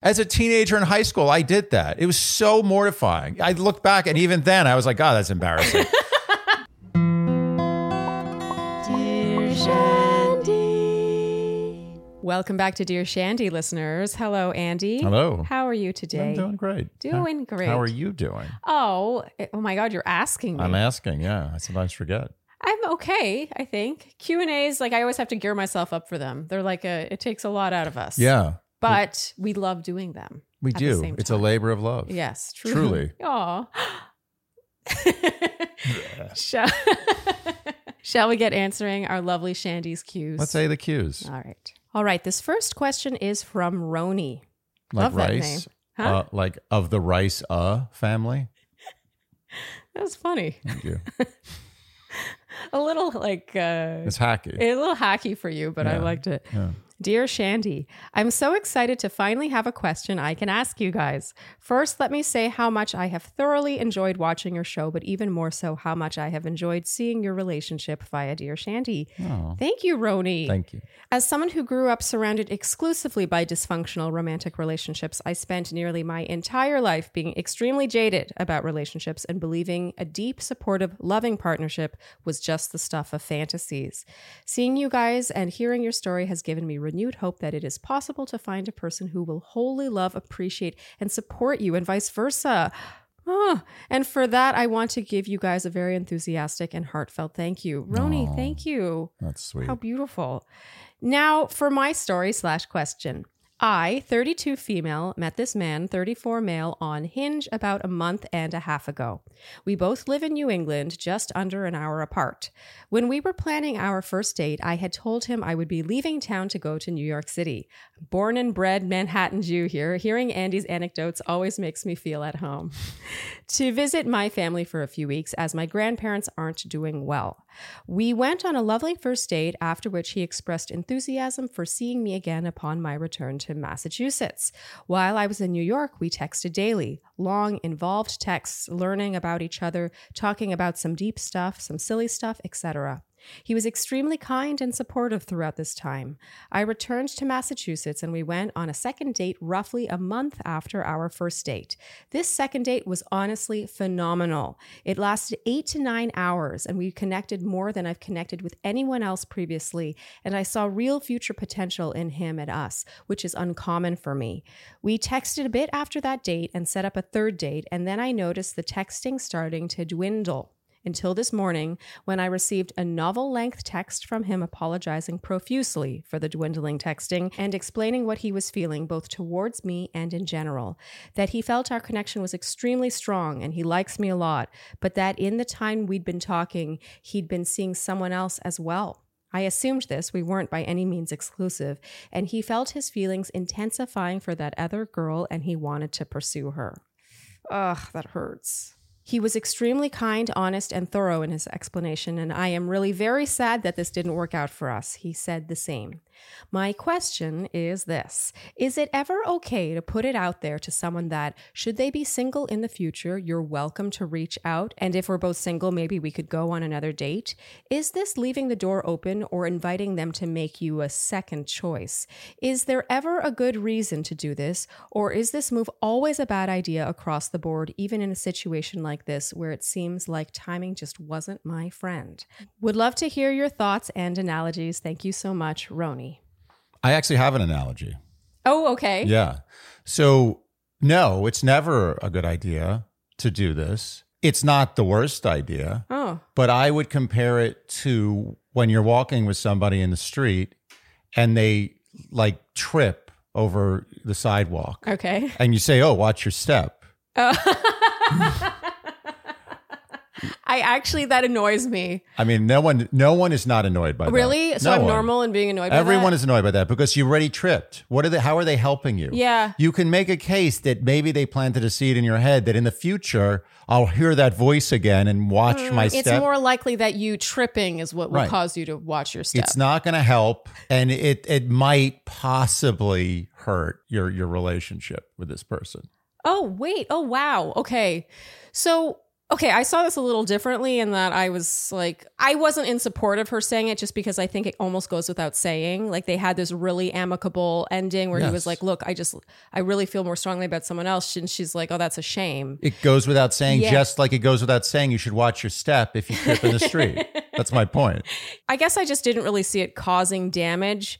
As a teenager in high school, I did that. It was so mortifying. I look back, and even then, I was like, "God, that's embarrassing." Dear Shandy. Welcome back to Dear Shandy listeners. Hello, Andy. Hello. How are you today? I'm doing great. Doing great. How are you doing? Oh, oh my God, you're asking me. I'm asking. Yeah, I sometimes forget. I'm okay, I think. Q&As, like I always have to gear myself up for them. They're like a, it takes a lot out of us. Yeah, But we love doing them. we do. It's a labor of love. Yes. Truly. Aw. Shall, Shall we get answering our lovely Shandy's cues? Let's say the cues. All right. All right. This first question is from Roni. Like Love that rice. name. Huh? Uh, like of the rice uh family. that was funny. Thank you. A little like uh, It's hacky. a little hacky for you, but I Yeah. liked it. Yeah. Dear Shandy, I'm so excited to finally have a question I can ask you guys. First, let me say how much I have thoroughly enjoyed watching your show, but even more so, how much I have enjoyed seeing your relationship via Dear Shandy. Oh, Thank you, Roni. thank you. As someone who grew up surrounded exclusively by dysfunctional romantic relationships, I spent nearly my entire life being extremely jaded about relationships and believing a deep, supportive, loving partnership was just the stuff of fantasies. Seeing you guys and hearing your story has given me renewed hope that it is possible to find a person who will wholly love, appreciate, and support you, and vice versa. Oh, and for that, I want to give you guys a very enthusiastic and heartfelt thank you. Roni, Aw. thank you. That's sweet. How beautiful. Now, for my story slash question. I, 32 female, met this man, 34 male, on Hinge about a month and a half ago. We both live in New England, just under an hour apart. When we were planning our first date, I had told him I would be leaving town to go to New York City. Born and bred Manhattan Jew here, hearing Andy's anecdotes always makes me feel at home. to visit my family for a few weeks, as my grandparents aren't doing well. We went on a lovely first date, after which he expressed enthusiasm for seeing me again upon my return to Massachusetts. While I was in New York, we texted daily, long, involved texts, learning about each other, talking about some deep stuff, some silly stuff, etc. He was extremely kind and supportive throughout this time. I returned to Massachusetts and we went on a second date roughly a month after our first date. This second date was honestly phenomenal. It lasted eight to nine hours and we connected more than I've connected with anyone else previously. And I saw real future potential in him and us, which is uncommon for me. We texted a bit after that date and set up a third date. And then I noticed the texting starting to dwindle until this morning when I received a novel length text from him apologizing profusely for the dwindling texting and explaining what he was feeling both towards me and in general. That he felt our connection was extremely strong and he likes me a lot, but that in the time we'd been talking, he'd been seeing someone else as well. I assumed this, we weren't by any means exclusive, and he felt his feelings intensifying for that other girl and he wanted to pursue her. Ugh, that hurts. He was extremely kind, honest, and thorough in his explanation, and I am really very sad that this didn't work out for us. He said the same. My question is this Is it ever okay to put it out there to someone that, should they be single in the future, you're welcome to reach out? And if we're both single, maybe we could go on another date? Is this leaving the door open or inviting them to make you a second choice? Is there ever a good reason to do this, or is this move always a bad idea across the board, even in a situation like this where it seems like timing just wasn't my friend? Would love to hear your thoughts and analogies. Thank you so much, Roni. I actually have an analogy. Oh, okay. Yeah. So, no, it's never a good idea to do this. It's not the worst idea, Oh, but I would compare it to when you're walking with somebody in the street and they like trip over the sidewalk okay. and you say, Oh, watch your step. Oh. I actually that annoys me. I mean, no one, no one is not annoyed by that. Really? So No I'm one. normal in being annoyed by Everyone is annoyed by that because you already tripped. What are they? How are they helping you? Yeah. You can make a case that maybe they planted a seed in your head that in the future I'll hear that voice again and watch my Mm, It's step. more likely that you tripping is what will Right. cause you to watch your step. it's not going to help, and it it might possibly hurt your your relationship with this person. Oh, wait. Oh, wow. Okay. So Okay, I saw this a little differently in that I was like, I wasn't in support of her saying it just because I think it almost goes without saying. Like they had this really amicable ending where he was Yes. like, "Look, I just, I really feel more strongly about someone else," and she's like, "Oh, that's a shame." It goes without saying, Yeah. just like it goes without saying you should watch your step if you trip in the street. That's my point. I guess I just didn't really see it causing damage.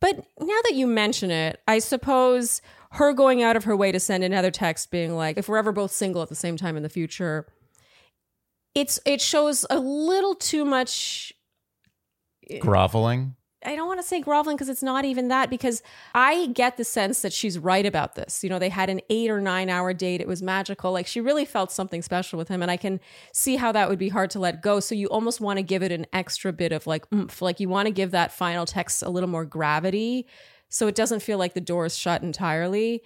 But now that you mention it, I suppose her going out of her way to send another text being like, if we're ever both single at the same time in the future, it's it shows a little too much eh, Groveling. I don't want to say groveling because it's not even that because I get the sense that she's right about this. You know, they had an 8 or 9 hour date. It was magical. Like she really felt something special with him and I can see how that would be hard to let go. So you almost want to give it an extra bit of like oomph. Like you want to give that final text a little more gravity so it doesn't feel like the door is shut entirely.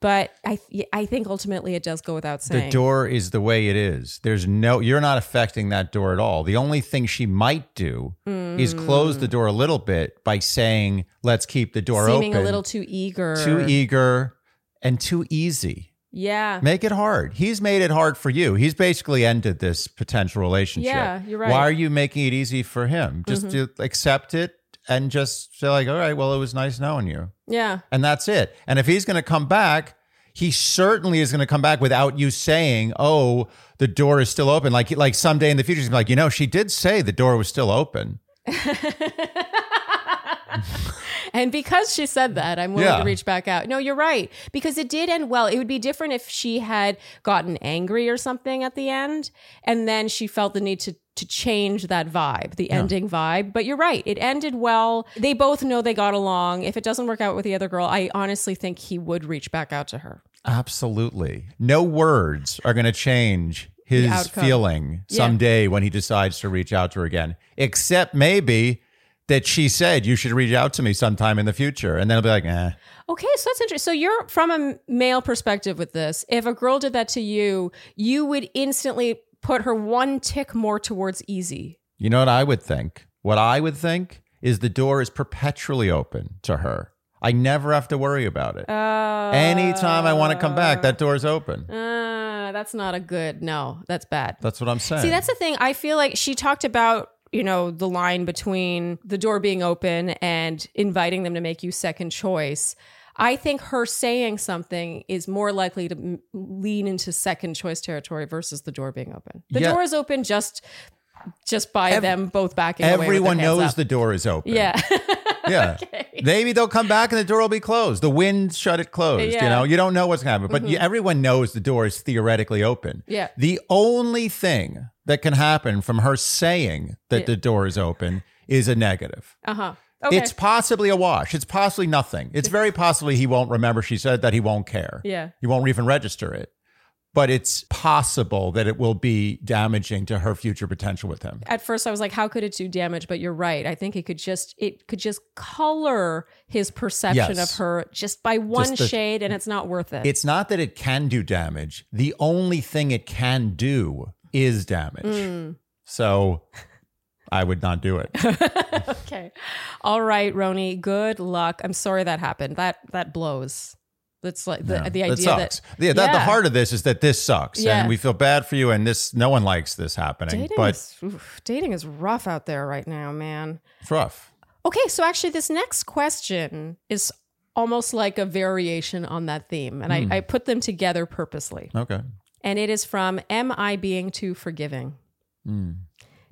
But I I think ultimately it does go without saying. The door is the way it is. There's no, you're not affecting that door at all. The only thing she might do is close the door a little bit by saying, let's keep the door seeming open. a little too eager. too eager and too easy. Yeah. Make it hard. He's made it hard for you. He's basically ended this potential relationship. Yeah, you're right. Mm-hmm. Why are you making it easy for him? Just to accept it and just say like, all right, well, it was nice knowing you. Yeah. And that's it. And if he's going to come back, he certainly is going to come back without you saying, "Oh, the door is still open." Like like someday in the future, he's be like, you know, she did say the door was still open. And because she said that, I'm willing Yeah. to reach back out. No, you're right. Because it did end well. It would be different if she had gotten angry or something at the end, and then she felt the need to to change that vibe, the ending vibe. But you're right. It ended well. They both know they got along. If it doesn't work out with the other girl, I honestly think he would reach back out to her. Absolutely, no words are going to change his feeling Yeah. someday when he decides to reach out to her again. Except maybe that she said you should reach out to me sometime in the future, and then I'll be like, "Eh." Okay, so that's interesting. So you're from a male perspective with this. If a girl did that to you, you would instantly put her one tick more towards easy. You know what I would think? What I would think is the door is perpetually open to her. I never have to worry about it. Uh, Anytime I want to come back, that door's open. Uh, that's not a good. No, that's bad. That's what I'm saying. See, that's the thing. I feel like she talked about, you know, the line between the door being open and inviting them to make you second choice. I think her saying something is more likely to m- lean into second choice territory versus the door being open. The Yeah. door is open just just by them both backing away. with their Everyone hands knows up. the door is open. Yeah. Yeah. Maybe they'll come back and the door will be closed. The wind shut it closed. You Yeah. Mm-hmm. know, you don't know what's going to happen, but you, everyone knows the door is theoretically open. Yeah. The only thing that can happen from her saying that the door is open is a negative. uh huh. Okay. It's possibly a wash. It's possibly nothing. It's very possibly he won't remember she said that he won't care. Yeah. He won't even register it. But it's possible that it will be damaging to her future potential with him. at first I was like, how could it do damage? But you're right. I think it could just it could just color his perception Yes. of her just by one Just the- shade, and it's not worth it. It's not that it can do damage. The only thing it can do is damage. Mm. So I would not do it. okay. All right, Roni. Good luck. I'm sorry that happened. That that blows. That's like the, the idea that sucks. that yeah, that, the Yeah. heart of this is that this sucks, Yeah. and we feel bad for you. And this, no one likes this happening, dating but is, oof, dating is rough out there right now, man. it's rough. Okay, so actually, this next question is almost like a variation on that theme, and I, I put them together purposely. Okay. And it is from Am I Being Too Forgiving? Hmm.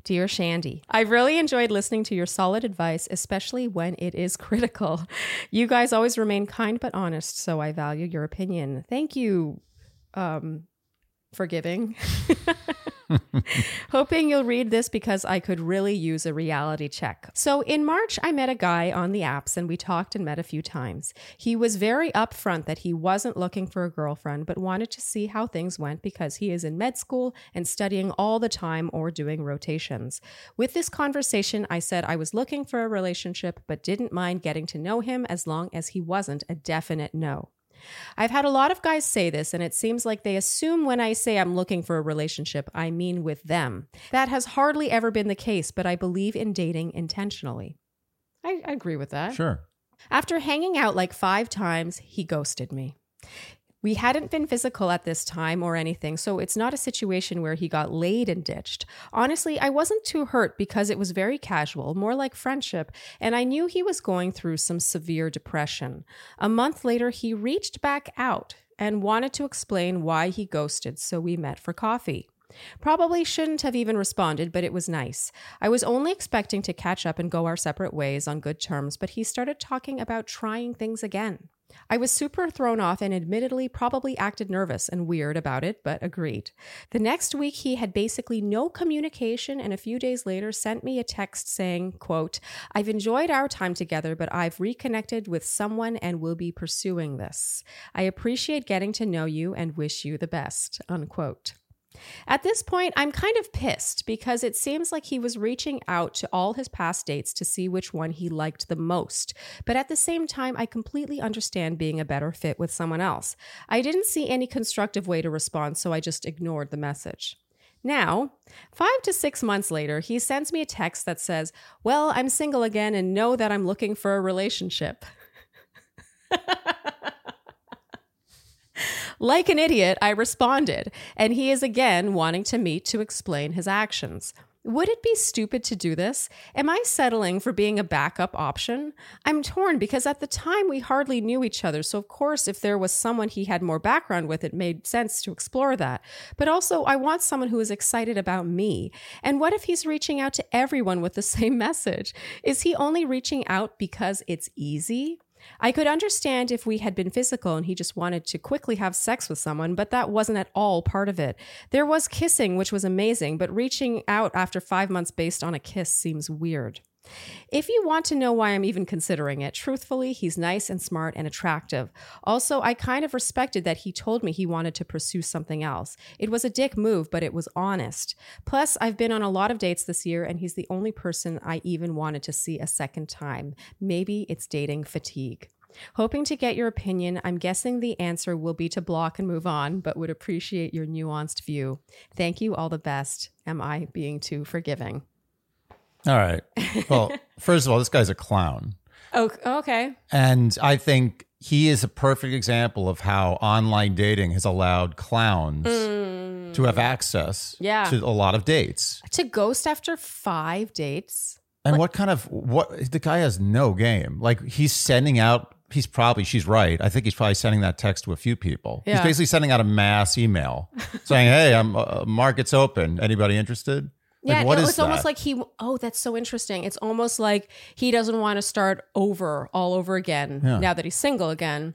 Dear Shandy, I've really enjoyed listening to your solid advice, especially when it is critical. You guys always remain kind but honest, so I value your opinion. Thank you, um, forgiving. Hoping you'll read this because I could really use a reality check. So, in March, I met a guy on the apps and we talked and met a few times. He was very upfront that he wasn't looking for a girlfriend, but wanted to see how things went because he is in med school and studying all the time or doing rotations. With this conversation, I said I was looking for a relationship, but didn't mind getting to know him as long as he wasn't a definite no. I've had a lot of guys say this, and it seems like they assume when I say I'm looking for a relationship, I mean with them. That has hardly ever been the case, but I believe in dating intentionally. I, I agree with that. Sure. After hanging out like five times, he ghosted me. We hadn't been physical at this time or anything, so it's not a situation where he got laid and ditched. Honestly, I wasn't too hurt because it was very casual, more like friendship, and I knew he was going through some severe depression. A month later, he reached back out and wanted to explain why he ghosted, so we met for coffee. Probably shouldn't have even responded, but it was nice. I was only expecting to catch up and go our separate ways on good terms, but he started talking about trying things again. I was super thrown off and admittedly probably acted nervous and weird about it, but agreed. The next week he had basically no communication and a few days later sent me a text saying, quote, I've enjoyed our time together, but I've reconnected with someone and will be pursuing this. I appreciate getting to know you and wish you the best, unquote. At this point, I'm kind of pissed because it seems like he was reaching out to all his past dates to see which one he liked the most. But at the same time, I completely understand being a better fit with someone else. I didn't see any constructive way to respond, so I just ignored the message. Now, five to six months later, he sends me a text that says, Well, I'm single again and know that I'm looking for a relationship. Like an idiot, I responded, and he is again wanting to meet to explain his actions. Would it be stupid to do this? Am I settling for being a backup option? I'm torn because at the time we hardly knew each other, so of course, if there was someone he had more background with, it made sense to explore that. But also, I want someone who is excited about me. And what if he's reaching out to everyone with the same message? Is he only reaching out because it's easy? I could understand if we had been physical and he just wanted to quickly have sex with someone, but that wasn't at all part of it. There was kissing, which was amazing, but reaching out after five months based on a kiss seems weird. If you want to know why I'm even considering it, truthfully, he's nice and smart and attractive. Also, I kind of respected that he told me he wanted to pursue something else. It was a dick move, but it was honest. Plus, I've been on a lot of dates this year, and he's the only person I even wanted to see a second time. Maybe it's dating fatigue. Hoping to get your opinion, I'm guessing the answer will be to block and move on, but would appreciate your nuanced view. Thank you, all the best. Am I being too forgiving? All right. Well, first of all, this guy's a clown. Oh, okay. And I think he is a perfect example of how online dating has allowed clowns to have access Mm. Yeah. to a lot of dates. To ghost after five dates. And what kind of what the guy has no game. Like he's sending out he's probably she's right. I think he's probably sending that text to a few people. Yeah. He's basically sending out a mass email saying, "Hey, I'm uh, market's open. Anybody interested?" Yeah, is it's almost like he. Oh, that's so interesting. It's almost like he doesn't want to start over all over again Yeah. now that he's single again.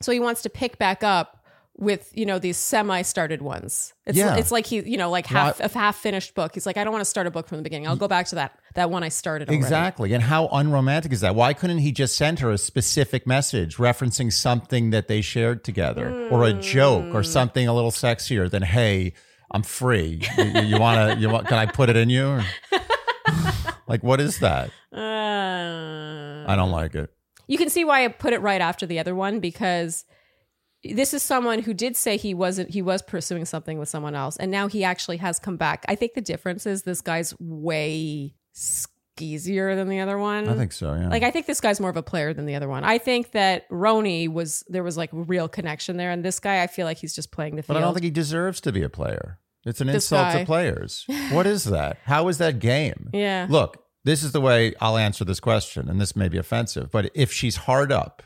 So he wants to pick back up with you know these semi-started ones. It's Yeah. it's like he you know like half a half finished book. He's like, I don't want to start a book from the beginning. I'll go back to that that one I started. Already. Exactly. And how unromantic is that? Why couldn't he just send her a specific message referencing something that they shared together or a joke Hmm. or something a little sexier than, hey, I'm free. You, you want to, you want, can I put it in you? Or- like, what is that? Uh, I don't like it. you can see why I put it right after the other one because this is someone who did say he wasn't he was pursuing something with someone else and now he actually has come back. I think the difference is this guy's way skeezier than the other one. I think so. Yeah. like I think this guy's more of a player than the other one. I think that Roni was there was like a real connection there and this guy I feel like he's just playing the but. I don't think he deserves to be a player. It's an This insult guy. to players. What is that? How is that game? yeah. Look, this is the way I'll answer this question, and this may be offensive, but if she's hard up,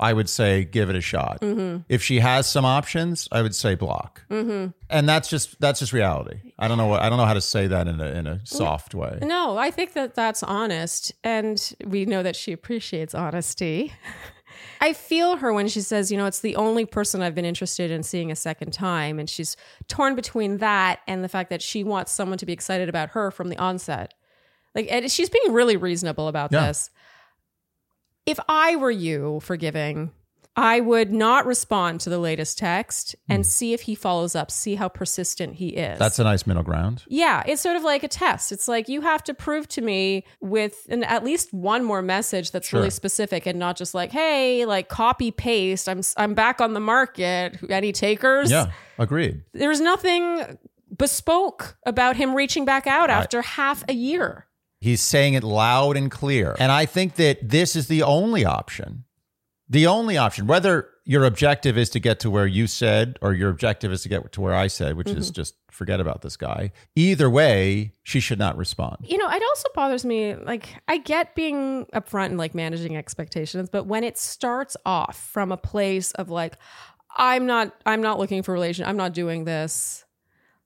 I would say give it a shot. Mm-hmm. If she has some options, I would say block. Mm-hmm. And that's just that's just reality. I don't know what I don't know how to say that in a in a soft way. No, I think that that's honest. And we know that she appreciates honesty. I feel her when she says, you know, it's the only person I've been interested in seeing a second time. And she's torn between that and the fact that she wants someone to be excited about her from the onset. Like, and she's being really reasonable about Yeah. this. If I were you forgiving, I would not respond to the latest text and see if he follows up, see how persistent he is. Hmm. That's a nice middle ground. Yeah, it's sort of like a test. It's like you have to prove to me with an, at least one more message that's really specific and not just like, "Hey, like copy paste. I'm I'm back on the market. Any takers?" Yeah, agreed. There's nothing bespoke about him reaching back out after half a year. He's saying it loud and clear. And I think that this is the only option. The only option, whether your objective is to get to where you said, or your objective is to get to where I said, which is mm-hmm. just forget about this guy. Either way, she should not respond. You know, it also bothers me. Like, I get being upfront and like managing expectations, but when it starts off from a place of like, I'm not, I'm not looking for relation. I'm not doing this.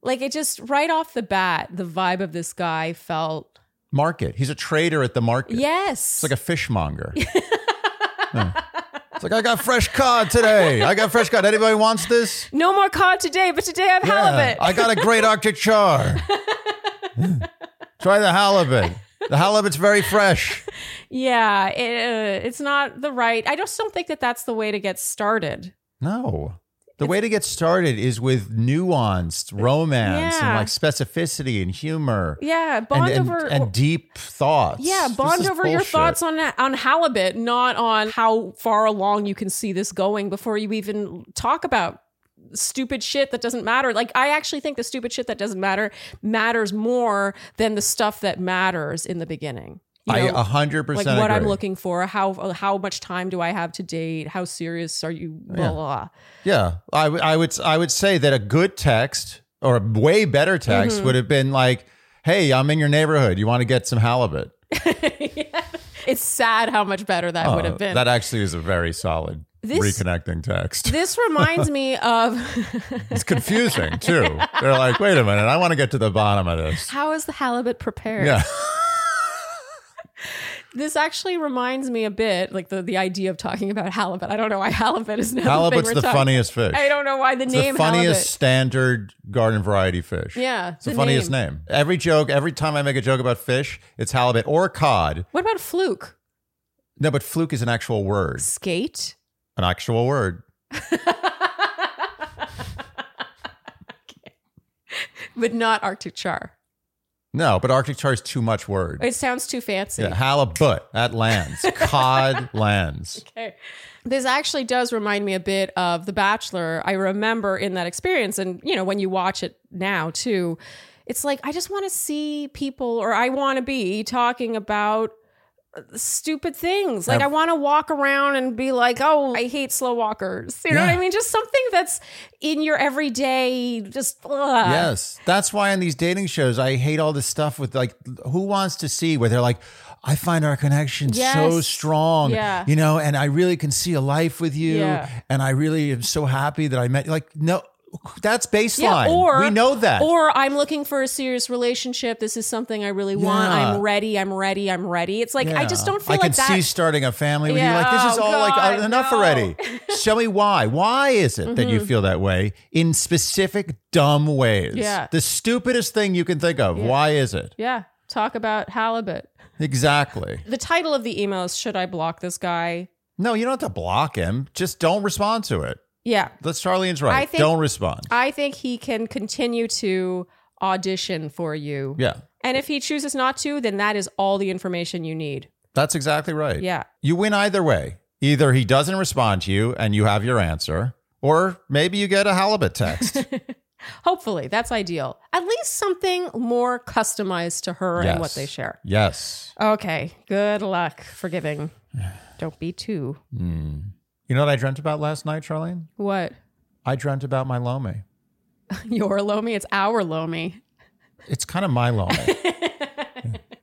Like, it just right off the bat, the vibe of this guy felt Market. He's a trader at the market. yes, It's like a fishmonger. Yeah. It's like I got fresh cod today. I got fresh cod. Anybody wants this? no more cod today, but today I have halibut. I got a great Arctic char. Try the halibut. The halibut's very fresh. yeah, it, uh, it's not the right. I just don't think that that's the way to get started. No. The way to get started is with nuanced romance and like specificity and humor. Yeah, bond and, and, over and deep thoughts. Yeah, bond over your thoughts on on halibut, not on how far along you can see this going before you even talk about stupid shit that doesn't matter. Like I actually think the stupid shit that doesn't matter matters more than the stuff that matters in the beginning. You I know, a hundred like percent what I'm looking for, how how much time do I have to date? How serious are you? Blah, blah, blah. Yeah, I, w- I would I would say that a good text or a way better text Mm-hmm. would have been like, "Hey, I'm in your neighborhood. You want to get some halibut?" yeah. It's sad how much better that would Uh, have been. That actually is a very solid This- reconnecting text. this reminds me of It's confusing too. They're like, "Wait a minute, I want to get to the bottom of this." how is the halibut prepared? Yeah, This actually reminds me a bit, like the, the idea of talking about halibut. I don't know why halibut is now halibut's the, the funniest fish. I don't know why the It's name the funniest halibut. standard garden variety fish. Yeah, It's the, funniest name. Every joke, every time I make a joke about fish, it's halibut or cod. What about fluke? No, but fluke is an actual word. Skate? An actual word. But not Arctic char. No, but Arctic char is too much word. It sounds too fancy. Yeah, halibut that lands. Cod lands. Okay. This actually does remind me a bit of The Bachelor. I remember in that experience, and you know, when you watch it now too, it's like I just want to see people, or I want to be talking about stupid things. Like I want to walk around and be like, "Oh, I hate slow walkers." You know what I mean? Just something that's in your everyday. Just ugh. Yes. That's why in these dating shows, I hate all this stuff with like, who wants to see where they're like, I find our connection so strong. Yeah. You know, and I really can see a life with you. Yeah. And I really am so happy that I met you. Like, no, that's baseline. Yeah, or we know that. Or I'm looking for a serious relationship. This is something I really want. Yeah. I'm ready. I'm ready. I'm ready. It's like I just don't feel I like can that. see starting a family with Yeah, you. Like this is oh, all like God, uh, enough no. already. Show me why. Why is it that you feel that way in specific dumb ways? Mm-hmm. Yeah. The stupidest thing you can think of. Why is it? yeah, talk about halibut. Exactly. The title of the email is "Should I block this guy?" No, you don't have to block him. Just don't respond to it. Yeah, That's Charlene's right. I think- don't respond. I think he can continue to audition for you. yeah. And if he chooses not to, then that is all the information you need. That's exactly right. Yeah. You win either way. Either he doesn't respond to you and you have your answer, or maybe you get a halibut text. Hopefully, that's ideal. At least something more customized to her and what Yes. they share. yes. Okay. Good luck forgiving. Don't be too. Hmm. You know what I dreamt about last night, Charlene? What? I dreamt about my Lomi. Your Lomi? It's our Lomi. It's kind of my Lomi.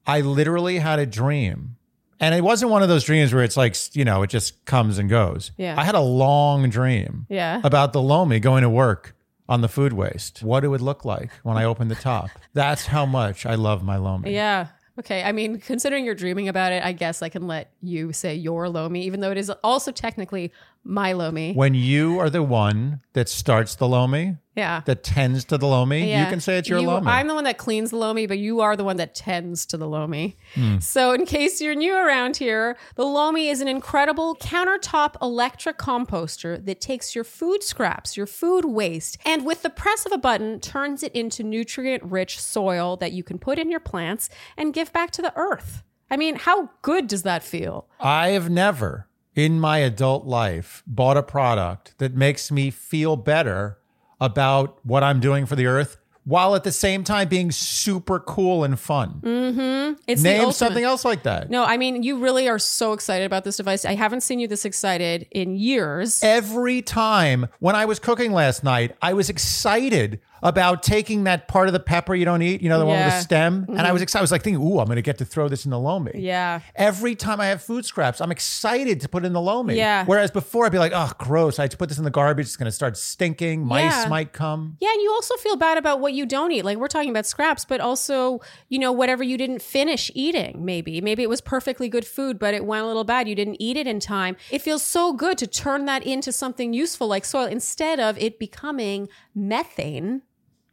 I literally had a dream. And it wasn't one of those dreams where it's like, you know, it just comes and goes. Yeah. I had a long dream Yeah. about the Lomi going to work on the food waste, what it would look like when I opened the top. That's how much I love my Lomi. Yeah. Okay. I mean, considering you're dreaming about it, I guess I can let you say your Lomi, even though it is also technically my Lomi. When you are the one that starts the Lomi, Yeah. that tends to the Lomi, Yeah. you can say it's your You- Lomi. I'm the one that cleans the Lomi, but you are the one that tends to the Lomi. Hmm. So, in case you're new around here, the Lomi is an incredible countertop electric composter that takes your food scraps, your food waste, and with the press of a button, turns it into nutrient rich soil that you can put in your plants and give back to the earth. I mean, how good does that feel? I have never in my adult life bought a product that makes me feel better about what I'm doing for the earth while at the same time being super cool and fun. Mm-hmm. It's Name something else like that. No, I mean, you really are so excited about this device. I haven't seen you this excited in years. Every time when I was cooking last night, I was excited about taking that part of the pepper you don't eat, you know, the one with Yeah. Mm-hmm. the stem. And I was excited. I was like thinking, ooh, I'm going to get to throw this in the lomi. Yeah. Every time I have food scraps, I'm excited to put it in the lomi. Yeah. Whereas before, I'd be like, oh, gross. I had to put this in the garbage. It's going to start stinking. Mice Yeah. might come. Yeah, and you also feel bad about what you don't eat. Like we're talking about scraps, but also, you know, whatever you didn't finish eating, maybe. Maybe it was perfectly good food, but it went a little bad. You didn't eat it in time. It feels so good to turn that into something useful like soil instead of it becoming methane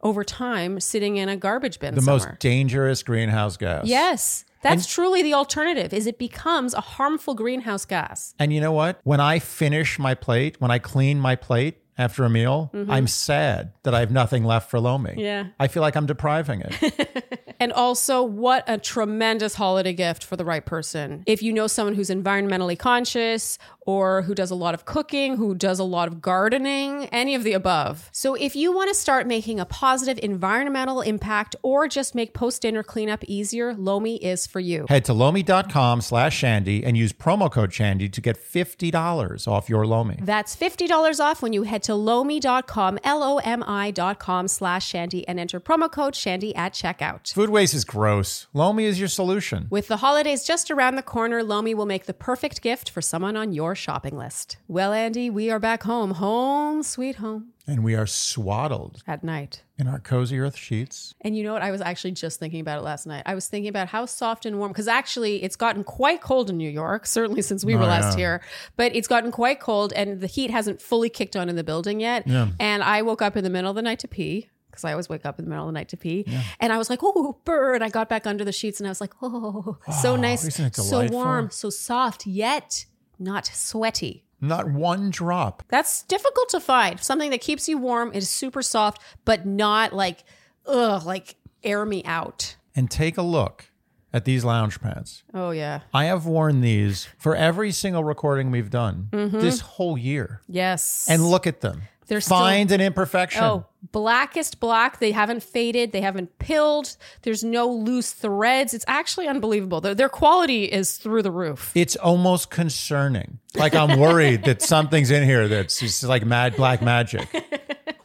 over time sitting in a garbage bin The somewhere. most dangerous greenhouse gas. yes. That's truly the alternative is it becomes a harmful greenhouse gas. And you know what? When I finish my plate, when I clean my plate after a meal, I'm sad that I have nothing left for Lomi. Mm-hmm. Yeah. I feel like I'm depriving it. And also, what a tremendous holiday gift for the right person. If you know someone who's environmentally conscious or who does a lot of cooking, who does a lot of gardening, any of the above. So, if you want to start making a positive environmental impact or just make post dinner cleanup easier, Lomi is for you. Head to lomi.com slash shandy and use promo code shandy to get $50 off your Lomi. That's $50 off when you head to lomi.com, L O M I.com slash shandy and enter promo code shandy at checkout. Food waste is gross. Lomi is your solution. With the holidays just around the corner, Lomi will make the perfect gift for someone on your shopping list. Well, Andy, we are back home, home, sweet home And we are swaddled at night. in our cozy earth sheets. And you know what? I was actually just thinking about it last night. I was thinking about how soft and warm, because actually it's gotten quite cold in New York, certainly since we were Oh, last yeah. here, but it's gotten quite cold and the heat hasn't fully kicked on in the building yet. And I woke up in the middle of the night to pee. Because I always wake up in the middle of the night to pee. And I was like, oh, bird. I got back under the sheets and I was like, oh, so nice, so warm, so soft, yet not sweaty. Not one drop. That's difficult to find. Something that keeps you warm, is super soft, but not like, ugh, like air me out. And take a look at these lounge pants. Oh, yeah. I have worn these for every single recording we've done Mm-hmm. this whole year. Yes. And look at them. They're still- Find an imperfection. Oh, blackest black. They haven't faded. They haven't pilled. There's no loose threads. It's actually unbelievable. Their, their quality is through the roof. It's almost concerning. Like I'm worried that something's in here that's just like mad black magic.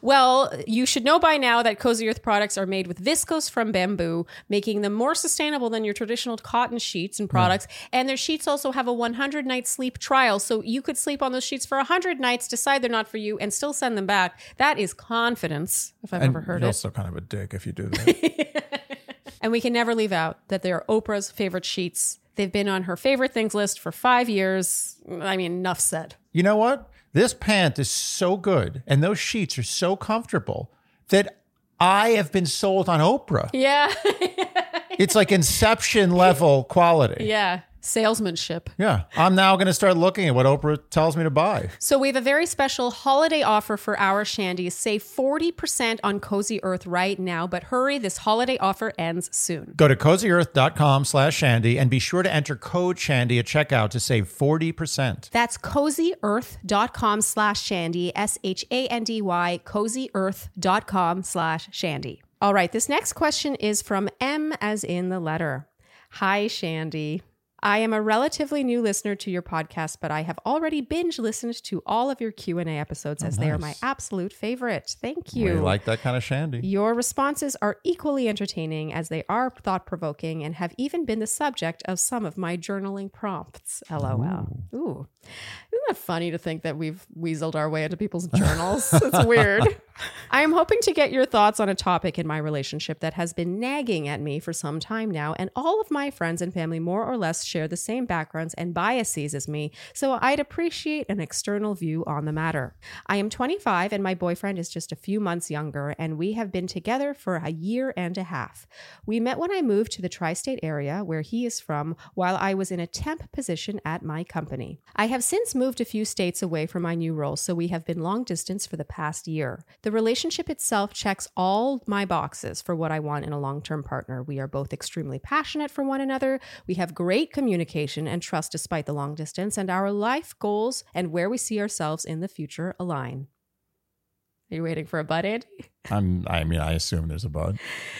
Well, you should know by now that Cozy Earth products are made with viscose from bamboo, making them more sustainable than your traditional cotton sheets and hmm. products. And their sheets also have a 100 night sleep trial. So you could sleep on those sheets for 100 nights, decide they're not for you, and still send them back. That is confidence, if I've ever heard You're it. also kind of a dick if you do that. And we can never leave out that they are Oprah's favorite sheets. They've been on her favorite things list for five years. I mean, enough said. you know what? This pant is so good and those sheets are so comfortable that I have been sold on Oprah. Yeah. It's like inception level quality. yeah. Salesmanship. Yeah. I'm now going to start looking at what Oprah tells me to buy. So we have a very special holiday offer for our Shandies. Save 40% on Cozy Earth right now, but hurry, this holiday offer ends soon. Go to cozyearth.com slash shandy and be sure to enter code shandy at checkout to save 40%. That's cozyearth.com slash shandy, S H A N D Y, cozyearth.com slash shandy. All right, this next question is from M as in the letter. Hi, Shandy. I am a relatively new listener to your podcast, but I have already binge listened to all of your Q&A episodes oh, as they are my absolute favorite. Thank you. We like that kind of shandy. Your responses are equally entertaining as they are thought provoking and have even been the subject of some of my journaling prompts. LOL. Ooh. Isn't that funny to think that we've weaseled our way into people's journals? it's weird. I am hoping to get your thoughts on a topic in my relationship that has been nagging at me for some time now, and all of my friends and family more or less share the same backgrounds and biases as me, so I'd appreciate an external view on the matter. I am 25 and my boyfriend is just a few months younger, and we have been together for a year and a half. We met when I moved to the tri state area where he is from while I was in a temp position at my company. I have since moved a few states away from my new role, so we have been long distance for the past year. The relationship itself checks all my boxes for what I want in a long term partner. We are both extremely passionate for one another. We have great communication and trust despite the long distance, and our life goals and where we see ourselves in the future align. Are you waiting for a but, Andy? I'm. I mean, I assume there's a bud.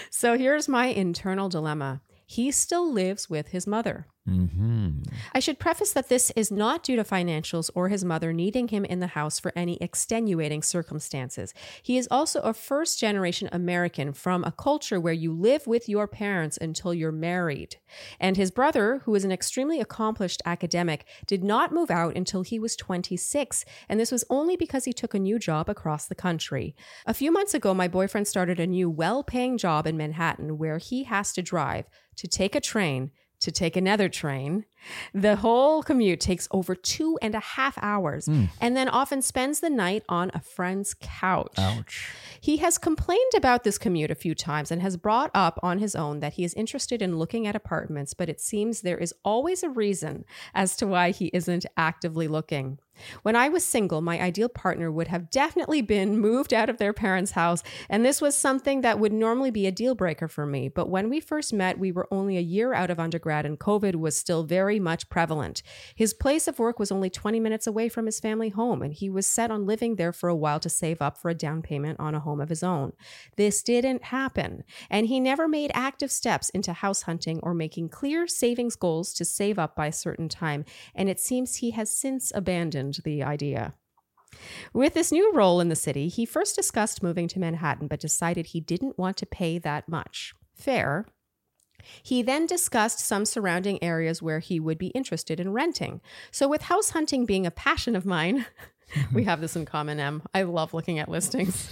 So here's my internal dilemma. He still lives with his mother. Hmm. I should preface that this is not due to financials or his mother needing him in the house for any extenuating circumstances. He is also a first generation American from a culture where you live with your parents until you're married. And his brother, who is an extremely accomplished academic, did not move out until he was 26. And this was only because he took a new job across the country. A few months ago, my boyfriend started a new well paying job in Manhattan where he has to drive to take a train to take another train. The whole commute takes over two and a half hours hmm. and then often spends the night on a friend's couch. Ouch. He has complained about this commute a few times and has brought up on his own that he is interested in looking at apartments, but it seems there is always a reason as to why he isn't actively looking. When I was single, my ideal partner would have definitely been moved out of their parents' house, and this was something that would normally be a deal breaker for me. But when we first met, we were only a year out of undergrad, and COVID was still very much prevalent. His place of work was only 20 minutes away from his family home, and he was set on living there for a while to save up for a down payment on a home of his own. This didn't happen, and he never made active steps into house hunting or making clear savings goals to save up by a certain time, and it seems he has since abandoned the idea. With this new role in the city, he first discussed moving to Manhattan, but decided he didn't want to pay that much. Fair. He then discussed some surrounding areas where he would be interested in renting. So, with house hunting being a passion of mine, we have this in common, Em. I love looking at listings.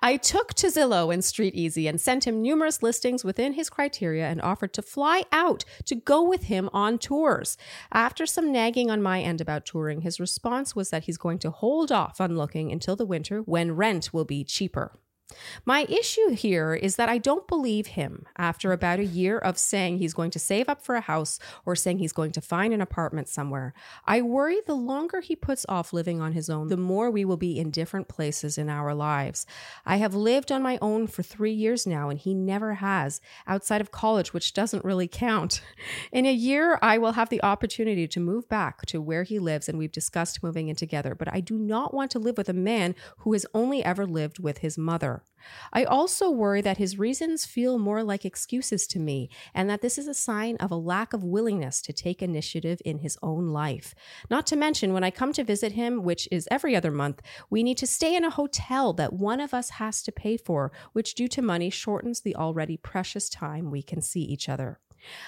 I took to Zillow and StreetEasy and sent him numerous listings within his criteria and offered to fly out to go with him on tours. After some nagging on my end about touring, his response was that he's going to hold off on looking until the winter when rent will be cheaper. My issue here is that I don't believe him after about a year of saying he's going to save up for a house or saying he's going to find an apartment somewhere. I worry the longer he puts off living on his own, the more we will be in different places in our lives. I have lived on my own for three years now, and he never has, outside of college, which doesn't really count. In a year, I will have the opportunity to move back to where he lives, and we've discussed moving in together, but I do not want to live with a man who has only ever lived with his mother. I also worry that his reasons feel more like excuses to me, and that this is a sign of a lack of willingness to take initiative in his own life. Not to mention, when I come to visit him, which is every other month, we need to stay in a hotel that one of us has to pay for, which, due to money, shortens the already precious time we can see each other.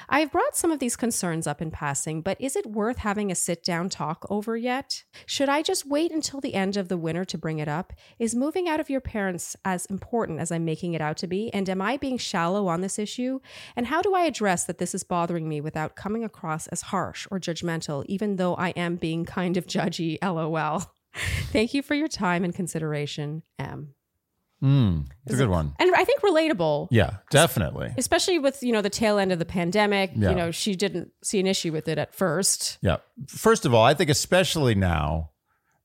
I have brought some of these concerns up in passing, but is it worth having a sit down talk over yet? Should I just wait until the end of the winter to bring it up? Is moving out of your parents as important as I'm making it out to be? And am I being shallow on this issue? And how do I address that this is bothering me without coming across as harsh or judgmental, even though I am being kind of judgy? LOL. Thank you for your time and consideration, M. Mm, it's a good one. And I think relatable Yeah, definitely. especially with you know the tail end of the pandemic Yeah. you know she didn't see an issue with it at first Yeah. First of all, I think especially now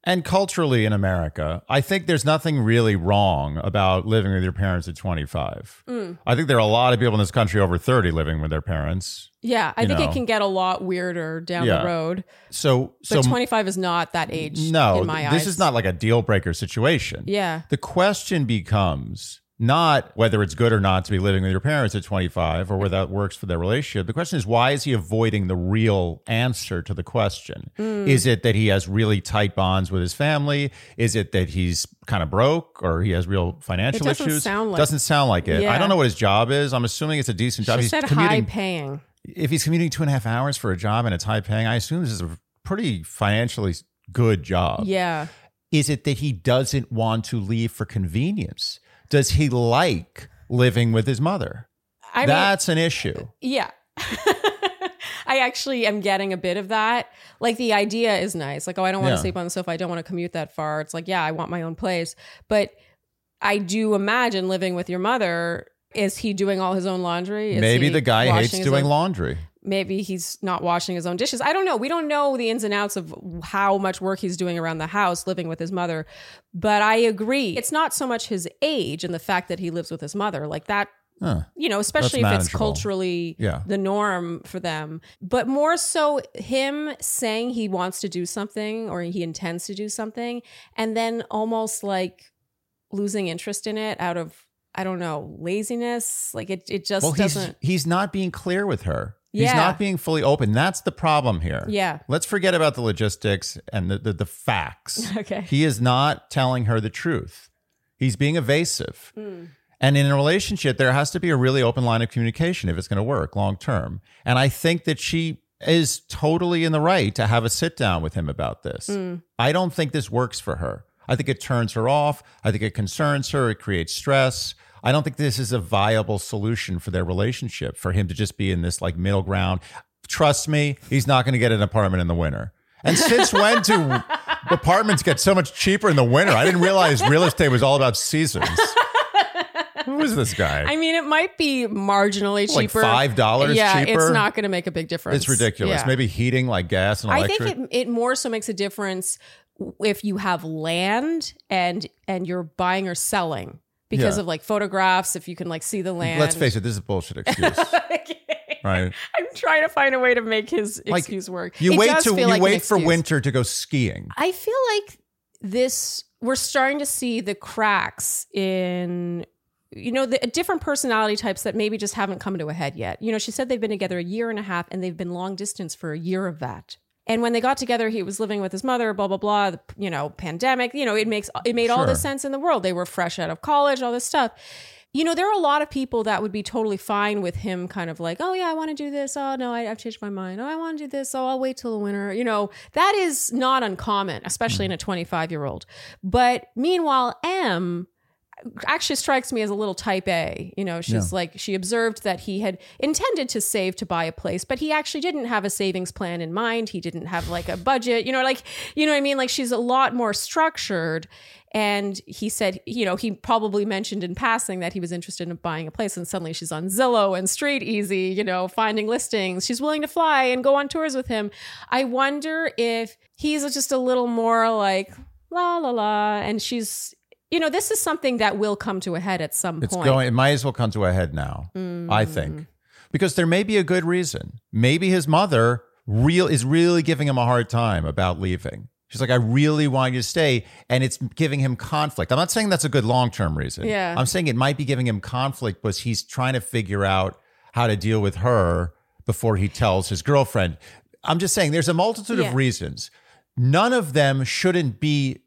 and culturally in America, I think there's nothing really wrong about living with your parents at 25. Mm. I think there are a lot of people in this country over 30 living with their parents. yeah i think know. it can get a lot weirder down Yeah. the road So, so but 25 is not that age no, in my eyes. this eyes is not like a deal breaker situation. yeah The question becomes not whether it's good or not to be living with your parents at 25 or whether that works for their relationship. The question is, why is he avoiding the real answer to the question? Mm. Is it that he has really tight bonds with his family? Is it that he's kind of broke or he has real financial doesn't issues? sound like- doesn't sound like it. I don't know what his job is. I'm assuming it's a decent job. she he's said high paying if he's commuting two and a half hours for a job and it's high paying, I assume this is a pretty financially good job. yeah Is it that he doesn't want to leave for convenience? Does he like living with his mother? i mean That's an issue. yeah I actually am getting a bit of that. Like the idea is nice. Like, oh, I don't want to Yeah. sleep on the sofa. I don't want to commute that far. It's like, yeah, I want my own place. But I do imagine living with your mother. Is he doing all his own laundry? Is Maybe the guy hates doing own- laundry. Maybe he's not washing his own dishes. I don't know. We don't know the ins and outs of how much work he's doing around the house living with his mother. But I agree. It's not so much his age and the fact that he lives with his mother. Like that, Huh. you know, especially if it's culturally Yeah. the norm for them. But more so him saying he wants to do something or he intends to do something and then almost like losing interest in it out of I don't know laziness. Like it, it just Well, doesn't. he's not being clear with her. He's Yeah. not being fully open. That's the problem here. Yeah. Let's forget about the logistics and the, the, the facts. Okay. He is not telling her the truth. He's being evasive. Hmm. And in a relationship, there has to be a really open line of communication if it's going to work long term. And I think that she is totally in the right to have a sit down with him about this. Hmm. I don't think this works for her. I think it turns her off. I think it concerns her. It creates stress. I don't think this is a viable solution for their relationship for him to just be in this like middle ground. Trust me, he's not going to get an apartment in the winter. And since when do apartments get so much cheaper in the winter? I didn't realize real estate was all about seasons. Who is this guy? I mean, it might be marginally Like cheaper. $5 Yeah, cheaper? it's not going to make a big difference. it's ridiculous. Yeah. Maybe heating like gas and I think it, it more so makes a difference if you have land and and you're buying or selling because Yeah. of like photographs. If you can like see the land. Let's face it, this is a bullshit excuse, right? I'm trying to find a way to make his Like, excuse work. You It wait to you like wait for winter to go skiing. I feel like this we're starting to see the cracks in you know the different personality types that maybe just haven't come to a head yet. You know, she said they've been together a year and a half and they've been long distance for a year of that. And when they got together, he was living with his mother, blah blah blah, the, you know, pandemic, you know, it makes it made all the sense in the world. They were fresh out of college, all this stuff. You know, there are a lot of people that would be totally fine with him kind of like, oh, yeah, I want to do this. Oh, no, I, I've changed my mind. Oh, I want to do this. Oh, I'll wait till the winter. You know, that is not uncommon, especially in a 25 year old. But meanwhile, M actually strikes me as a little type A. You know, she's like, she observed that he had intended to save to buy a place, but he actually didn't have a savings plan in mind. He didn't have like a budget, you know, like, you know what I mean? Like, she's a lot more structured. And he said, you know, he probably mentioned in passing that he was interested in buying a place. And suddenly she's on Zillow and StreetEasy, you know, finding listings. She's willing to fly and go on tours with him. I wonder if he's just a little more like, la, la, la. And she's, you know, this is something that will come to a head at some It's point. going. It might as well come to a head now. I think because there may be a good reason. Maybe his mother real is really giving him a hard time about leaving. She's like, I really want you to stay, and it's giving him conflict. I'm not saying that's a good long term reason. Yeah. I'm saying it might be giving him conflict because he's trying to figure out how to deal with her before he tells his girlfriend. I'm just saying there's a multitude Yeah. of reasons. None of them shouldn't be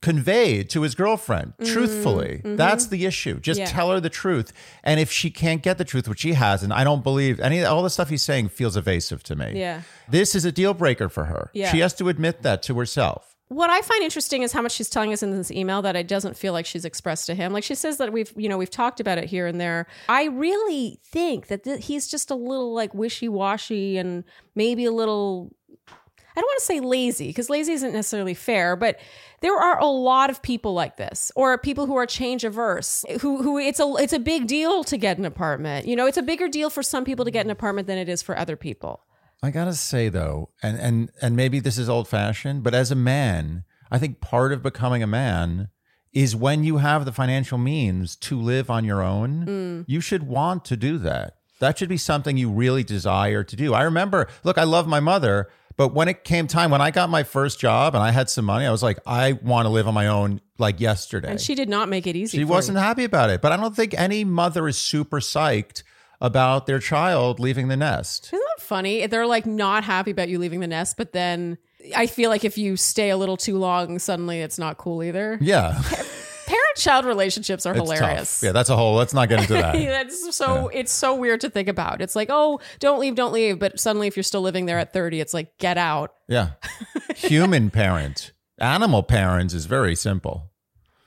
conveyed to his girlfriend truthfully that's the issue just Mm-hmm. Yeah. tell her the truth and if she can't get the truth which she hasn't i don't believe any all the stuff he's saying feels evasive to me Yeah. this is a deal breaker for her Yeah. she has to admit that to herself what I find interesting is how much she's telling us in this email that it doesn't feel like she's expressed to him. Like she says that we've, you know, we've talked about it here and there. I really think that th- he's just a little like wishy washy and maybe a little. I don't want to say lazy because lazy isn't necessarily fair, but there are a lot of people like this, or people who are change averse, who who it's a it's a big deal to get an apartment. You know, it's a bigger deal for some people to get an apartment than it is for other people. i gotta say though and and and maybe this is old fashioned but as a man i think part of becoming a man is when you have the financial means to live on your own mm. you should want to do that that should be something you really desire to do i remember look i love my mother but when it came time when i got my first job and i had some money i was like i want to live on my own like yesterday And she did not make it easy. she wasn't happy about it but i don't think any mother is super psyched about their child leaving the nest Isn't that funny? They're like not happy about you leaving the nest, but then I feel like if you stay a little too long, suddenly it's not cool either. yeah Parent child relationships are It's hilarious. tough. Yeah, that's a whole. Let's not get into that. That's so it's so weird to think about. It's like, oh, don't leave, don't leave. But suddenly if you're still living there at 30, it's like, get out. yeah, human parent, animal parents is very simple.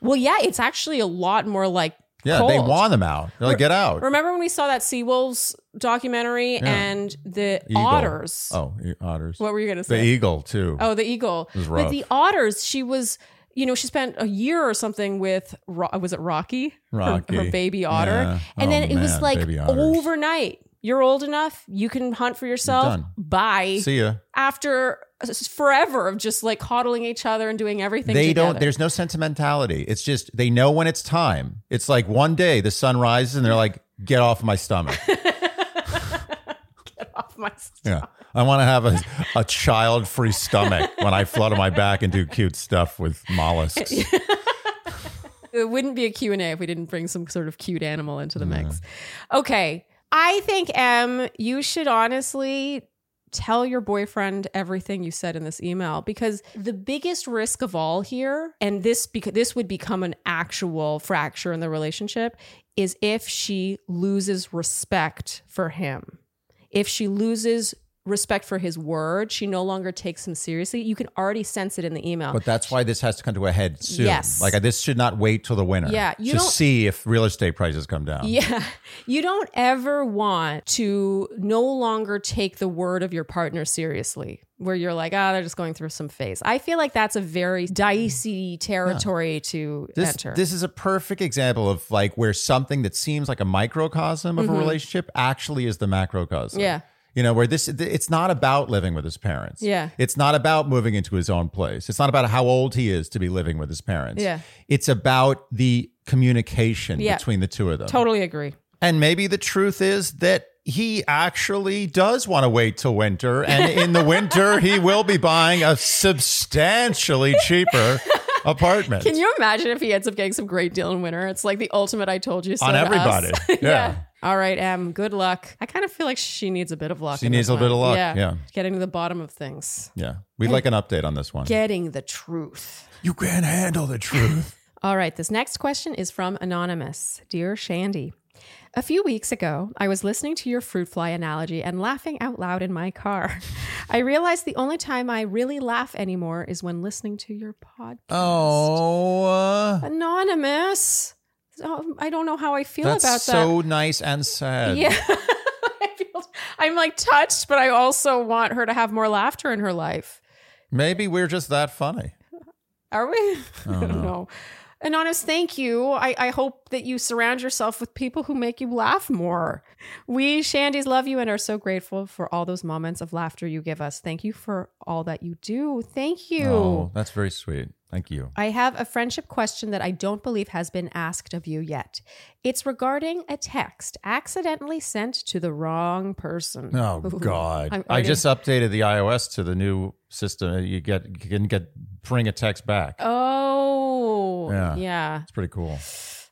Well, yeah, it's actually a lot more like Yeah, they want them out. They're like, get out. Remember when we saw that Seawolves documentary and the Eagle. otters? Oh, otters. What were you gonna say? the eagle too. Oh, the eagle. was But the otters, she was, you know, she spent a year or something with, was it Rocky? Her- Rocky. Her, baby otter. Yeah. And Oh, then it was like overnight. You're old enough. You can hunt for yourself. Bye. See ya. After forever of just like coddling each other and doing everything They together. don't. There's no sentimentality. It's just they know when it's time. It's like one day the sun rises and they're like, get off my stomach. Get off my stomach. Yeah. I want to have a, a child free stomach when I flutter my back and do cute stuff with mollusks. it wouldn't be a Q&A if we didn't bring some sort of cute animal into the mix. Okay. I think M, you should honestly tell your boyfriend everything you said in this email because the biggest risk of all here and this because this would become an actual fracture in the relationship is if she loses respect for him. If she loses respect for his word, she no longer takes him seriously. You can already sense it in the email. But that's why this has to come to a head soon. Yes. Like this should not wait till the winter. Yeah, you to see if real estate prices come down. Yeah. You don't ever want to no longer take the word of your partner seriously, where you're like, ah, they're just going through some phase. I feel like that's a very dicey territory to This, enter. this is a perfect example of like where something that seems like a microcosm of a relationship actually is the macrocosm. Mm-hmm. Yeah. You know, where this, it's not about living with his parents. Yeah. It's not about moving into his own place. It's not about how old he is to be living with his parents. Yeah. It's about the communication Yeah. between the two of them. totally agree. And maybe the truth is that he actually does want to wait till winter. And in the winter, he will be buying a substantially cheaper apartment Can you imagine if he ends up getting some great deal in winter? It's like the ultimate I told you so on everybody. Yeah. All right, Em, good luck. I kind of feel like she needs a bit of luck. She in needs this a bit of luck, Yeah. yeah. Getting to the bottom of things. Yeah. We'd like an update on this one. Getting the truth. You can't handle the truth. All right, this next question is from Anonymous. Dear Shandy, a few weeks ago, I was listening to your fruit fly analogy and laughing out loud in my car. I realized the only time I really laugh anymore is when listening to your podcast. Oh, uh, Anonymous. Oh, I don't know how I feel that's about that. so nice and sad. Yeah. I feel, I'm like touched, but I also want her to have more laughter in her life. Maybe we're just that funny. Are we? I don't know. Anonymous, thank you. I, I hope that you surround yourself with people who make you laugh more. We Shandies love you and are so grateful for all those moments of laughter you give us. Thank you for all that you do. Thank you. Oh, that's very sweet. Thank you. I have a friendship question that I don't believe has been asked of you yet. It's regarding a text accidentally sent to the wrong person. Oh Ooh. God! I just updated the iOS to the new system. You get you can get bring a text back. Oh, Yeah. yeah. It's pretty cool.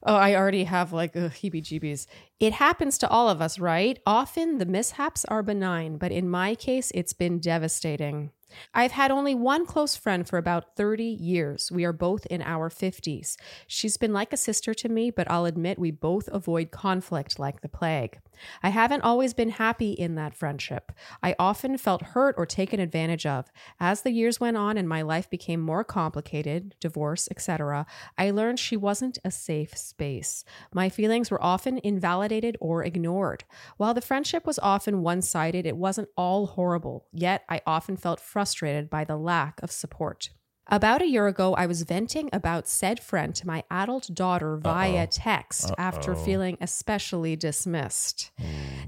Oh, I already have like ugh, heebie-jeebies. It happens to all of us, right? Often the mishaps are benign, but in my case, it's been devastating. I've had only one close friend for about 30 years. We are both in our 50s. She's been like a sister to me, but I'll admit we both avoid conflict like the plague. I haven't always been happy in that friendship. I often felt hurt or taken advantage of. As the years went on and my life became more complicated, divorce, etc., I learned she wasn't a safe space. My feelings were often invalidated or ignored. While the friendship was often one sided, it wasn't all horrible, yet I often felt frustrated by the lack of support. About a year ago, I was venting about said friend to my adult daughter via text after feeling especially dismissed.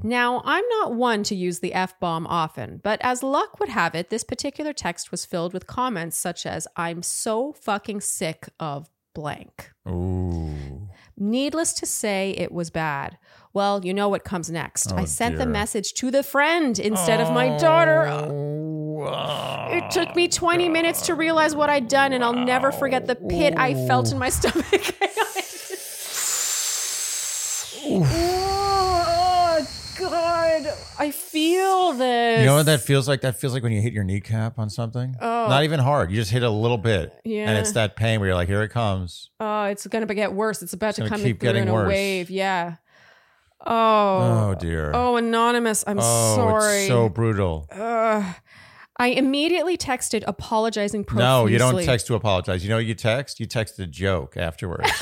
Now, I'm not one to use the F bomb often, but as luck would have it, this particular text was filled with comments such as, I'm so fucking sick of blank. Ooh. Needless to say, it was bad. Well, you know what comes next. I sent the message to the friend instead of my daughter. It took me 20 minutes to realize what I'd done, and I'll never forget the pit I felt in my stomach. oh, God. I feel this. You know what that feels like? That feels like when you hit your kneecap on something. Oh. Not even hard. You just hit a little bit. Yeah. And it's that pain where you're like, here it comes. Oh, it's going to get worse. It's about to gonna come keep through getting in a worse. wave. Yeah. Oh. Oh, dear. Oh, anonymous. I'm Oh, sorry. It's so brutal. Ugh. I immediately texted apologizing profusely. No, you don't text to apologize. You know what you text? You text a joke afterwards.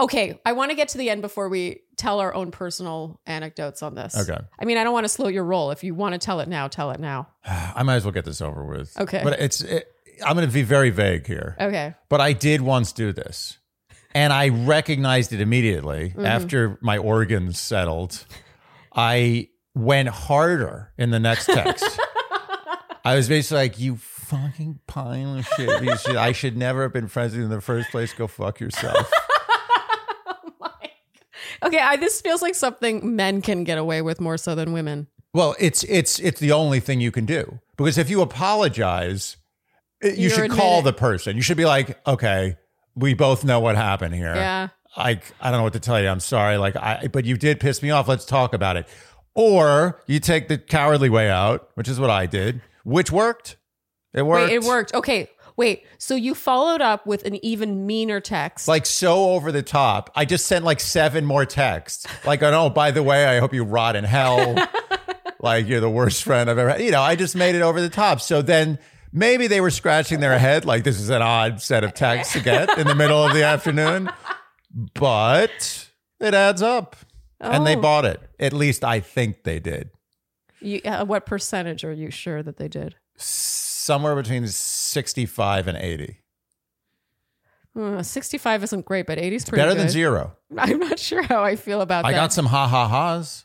Okay, I want to get to the end before we tell our own personal anecdotes on this. Okay. I mean, I don't want to slow your roll. If you want to tell it now, tell it now. I might as well get this over with. Okay. But it's it, I'm going to be very vague here. Okay. But I did once do this. And I recognized it immediately Mm-hmm. after my organs settled. I went harder in the next text. I was basically like, you fucking pile of shit. Should, I should never have been friends with you in the first place. Go fuck yourself. Oh okay, I, this feels like something men can get away with more so than women. Well, it's it's it's the only thing you can do because if you apologize, eh, you You're should call the person. You should be like, okay, we both know what happened here. Yeah. Like, I don't know what to tell you. I'm sorry. Like, I, but you did piss me off. Let's talk about it. Or you take the cowardly way out, which is what I did, which worked. It worked. Wait, it worked. Okay. Wait. So you followed up with an even meaner text. Like so over the top. I just sent like seven more texts. Like, oh, by the way, I hope you rot in hell. like you're the worst friend I've ever had. You know, I just made it over the top. So then maybe they were scratching their head like this is an odd set of texts to get in the middle of the afternoon. But it adds up. And they Oh. bought it. At least I think they did. You, uh, what percentage are you sure that they did? Somewhere between 65 and 80. Uh, 65 isn't great, but 80 is pretty Better good. than zero. I'm not sure how I feel about I that. got some ha ha ha's.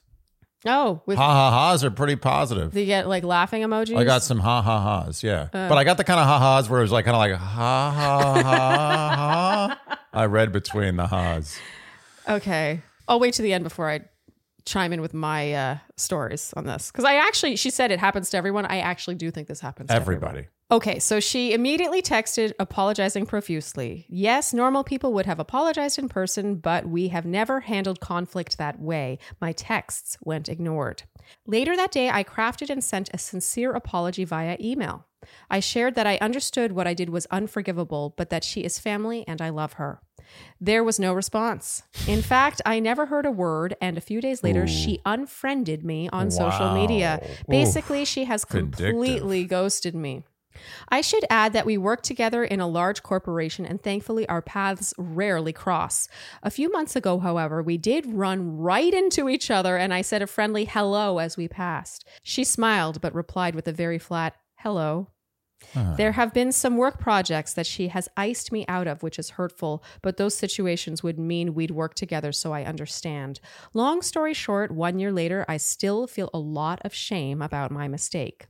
oh, with Ha ha ha's are pretty positive. do you get like laughing emojis? I got some ha ha ha's, yeah. Uh. but I got the kind of ha ha's where it was like kind of like ha ha ha ha. I read between the ha's. Okay. I'll wait to the end before I chime in with my uh, stories on this. Because I actually, she said it happens to everyone. I actually do think this happens to everyone. Everybody. Okay, so she immediately texted apologizing profusely. Yes, normal people would have apologized in person, but we have never handled conflict that way. My texts went ignored. Later that day, I crafted and sent a sincere apology via email. I shared that I understood what I did was unforgivable, but that she is family and I love her. There was no response. In fact, I never heard a word, and a few days later, she unfriended me on social Wow. media. Oof. Basically, she has completely ghosted me. I should add that we work together in a large corporation and thankfully our paths rarely cross. A few months ago, however, we did run right into each other and I said a friendly hello as we passed. She smiled but replied with a very flat hello. There have been some work projects that she has iced me out of, which is hurtful, but those situations would mean we'd work together, so I understand. Long story short, one year later, I still feel a lot of shame about my mistake.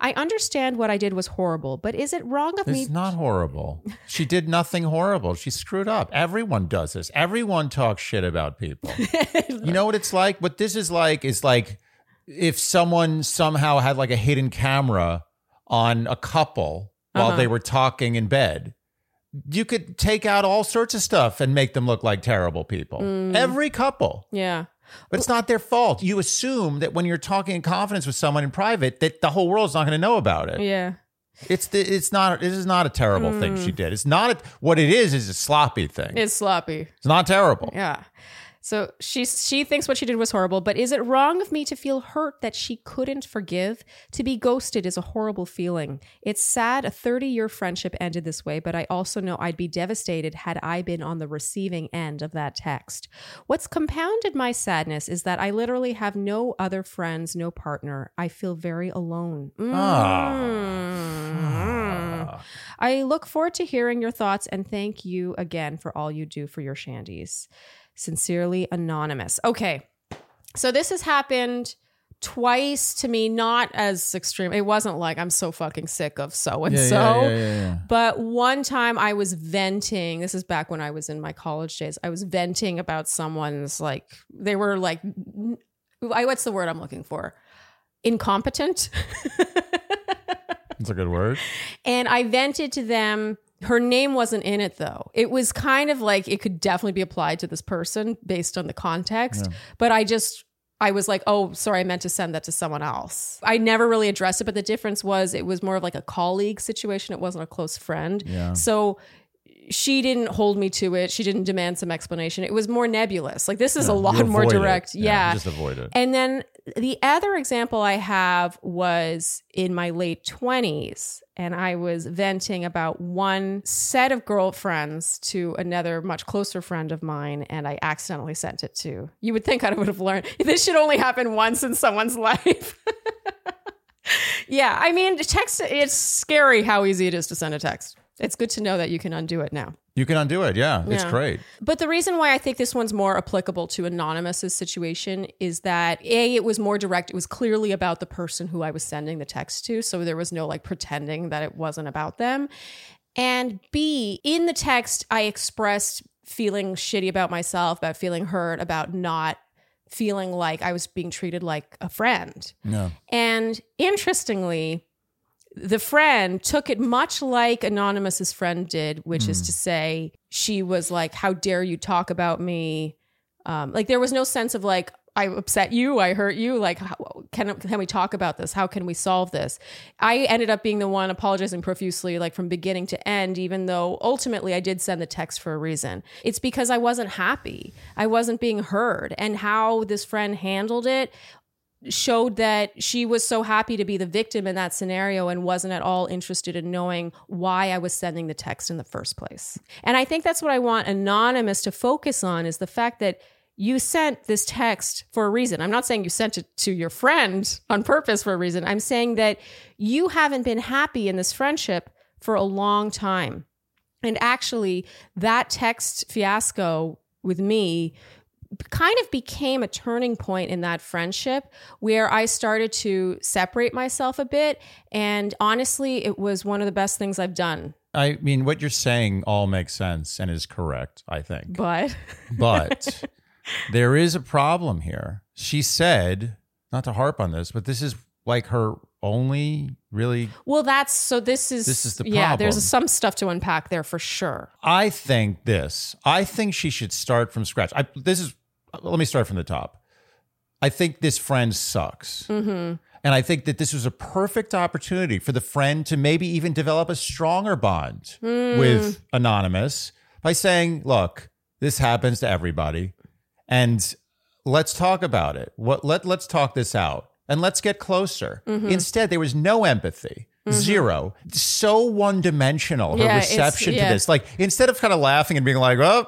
I understand what I did was horrible, but is it wrong of me? It's not horrible. She did nothing horrible. She screwed up. Everyone does this. Everyone talks shit about people. you know what it's like? What this is like is like if someone somehow had like a hidden camera on a couple while Uh-huh. they were talking in bed. You could take out all sorts of stuff and make them look like terrible people. Mm. Every couple. yeah. But it's not their fault. You assume that when you're talking in confidence with someone in private, that the whole world's not going to know about it. Yeah. It's the, it's not this is not a terrible thing she did. It's not a, what it is is a sloppy thing. It's sloppy. It's not terrible. Yeah. So she she thinks what she did was horrible, but is it wrong of me to feel hurt that she couldn't forgive? To be ghosted is a horrible feeling. It's sad a 30-year friendship ended this way, but I also know I'd be devastated had I been on the receiving end of that text. What's compounded my sadness is that I literally have no other friends, no partner. I feel very alone. Mm. I look forward to hearing your thoughts and thank you again for all you do for your shandies. Sincerely, Anonymous. Okay. So this has happened twice to me, not as extreme. It wasn't like I'm so fucking sick of so and so. But one time I was venting. This is back when I was in my college days. I was venting about someone's like, they were like, I what's the word I'm looking for? Incompetent. That's a good word. and I vented to them. Her name wasn't in it though. It was kind of like it could definitely be applied to this person based on the context. But I just, I was like, oh, sorry, I meant to send that to someone else. I never really addressed it, but the difference was it was more of like a colleague situation. It wasn't a close friend. Yeah. So she didn't hold me to it. She didn't demand some explanation. It was more nebulous. Like this is a lot more avoid it. direct. Yeah. Just avoid it. And then the other example I have was in my late 20s, and I was venting about one set of girlfriends to another much closer friend of mine, and I accidentally sent it to. You would think I would have learned. This should only happen once in someone's life. yeah, I mean, text, it's scary how easy it is to send a text. It's good to know that you can undo it now. You can undo it. Yeah. It's great. But the reason why I think this one's more applicable to Anonymous's situation is that A, it was more direct. It was clearly about the person who I was sending the text to. So there was no like pretending that it wasn't about them. And B, in the text, I expressed feeling shitty about myself, about feeling hurt, about not feeling like I was being treated like a friend. Yeah. And interestingly, the friend took it much like Anonymous's friend did, which is to say, she was like, How dare you talk about me? Um, like, there was no sense of like, I upset you, I hurt you. Like, how, can can we talk about this? How can we solve this? I ended up being the one apologizing profusely, like from beginning to end, even though ultimately I did send the text for a reason. It's because I wasn't happy, I wasn't being heard, and how this friend handled it showed that she was so happy to be the victim in that scenario and wasn't at all interested in knowing why I was sending the text in the first place. And I think that's what I want Anonymous to focus on is the fact that you sent this text for a reason. I'm not saying you sent it to your friend on purpose for a reason. I'm saying that you haven't been happy in this friendship for a long time. And actually, that text fiasco with me kind of became a turning point in that friendship where I started to separate myself a bit. And honestly, it was one of the best things I've done. I mean, what you're saying all makes sense and is correct, I think. But But there is a problem here. She said, not to harp on this, but this is like her only really well, that's so. This is This is the yeah. problem. There's some stuff to unpack there for sure. I think this. I think she should start from scratch. I, this is. Let me start from the top. I think this friend sucks, Mm-hmm. and I think that this was a perfect opportunity for the friend to maybe even develop a stronger bond Mm. with anonymous by saying, "Look, this happens to everybody, and let's talk about it. What let let's talk this out, and let's get closer." Mm-hmm. Instead, there was no empathy. Zero. So one dimensional, her Yeah, reception yeah. to this. Like instead of kind of laughing and being like, "Oh,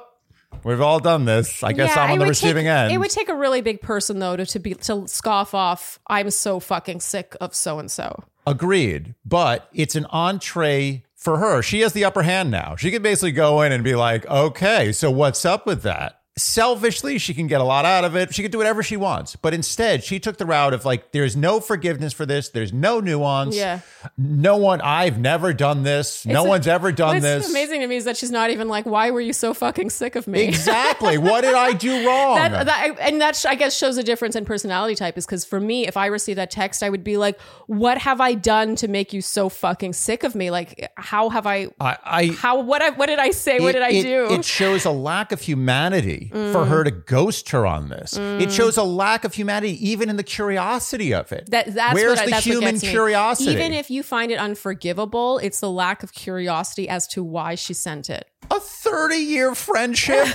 we've all done this. I guess I'm on the receiving take, end." It would take a really big person though to, to be to scoff off. I'm so fucking sick of so and so. Agreed. But it's an entree for her. She has the upper hand now. She can basically go in and be like, "Okay, so what's up with that?" Selfishly, she can get a lot out of it. She can do whatever she wants. But instead, she took the route of like, there's no forgiveness for this. There's no nuance. Yeah. No one, I've never done this. No It's- one's ever done What's this. amazing to me is that she's not even like, "Why were you so fucking sick of me?" Exactly. what did I do wrong? That, that, and that I guess shows a difference in personality type is because for me, if I receive that text, I would be like, "What have I done to make you so fucking sick of me? Like, how have I? I, I How what? I, what did I say? what did I it- do?" It shows a lack of humanity for her to ghost her on this. It shows a lack of humanity, even in the curiosity of it. That that's Where's what the that's human curiosity? Even if you find it unforgivable, it's the lack of curiosity as to why she sent it. a 30 year friendship,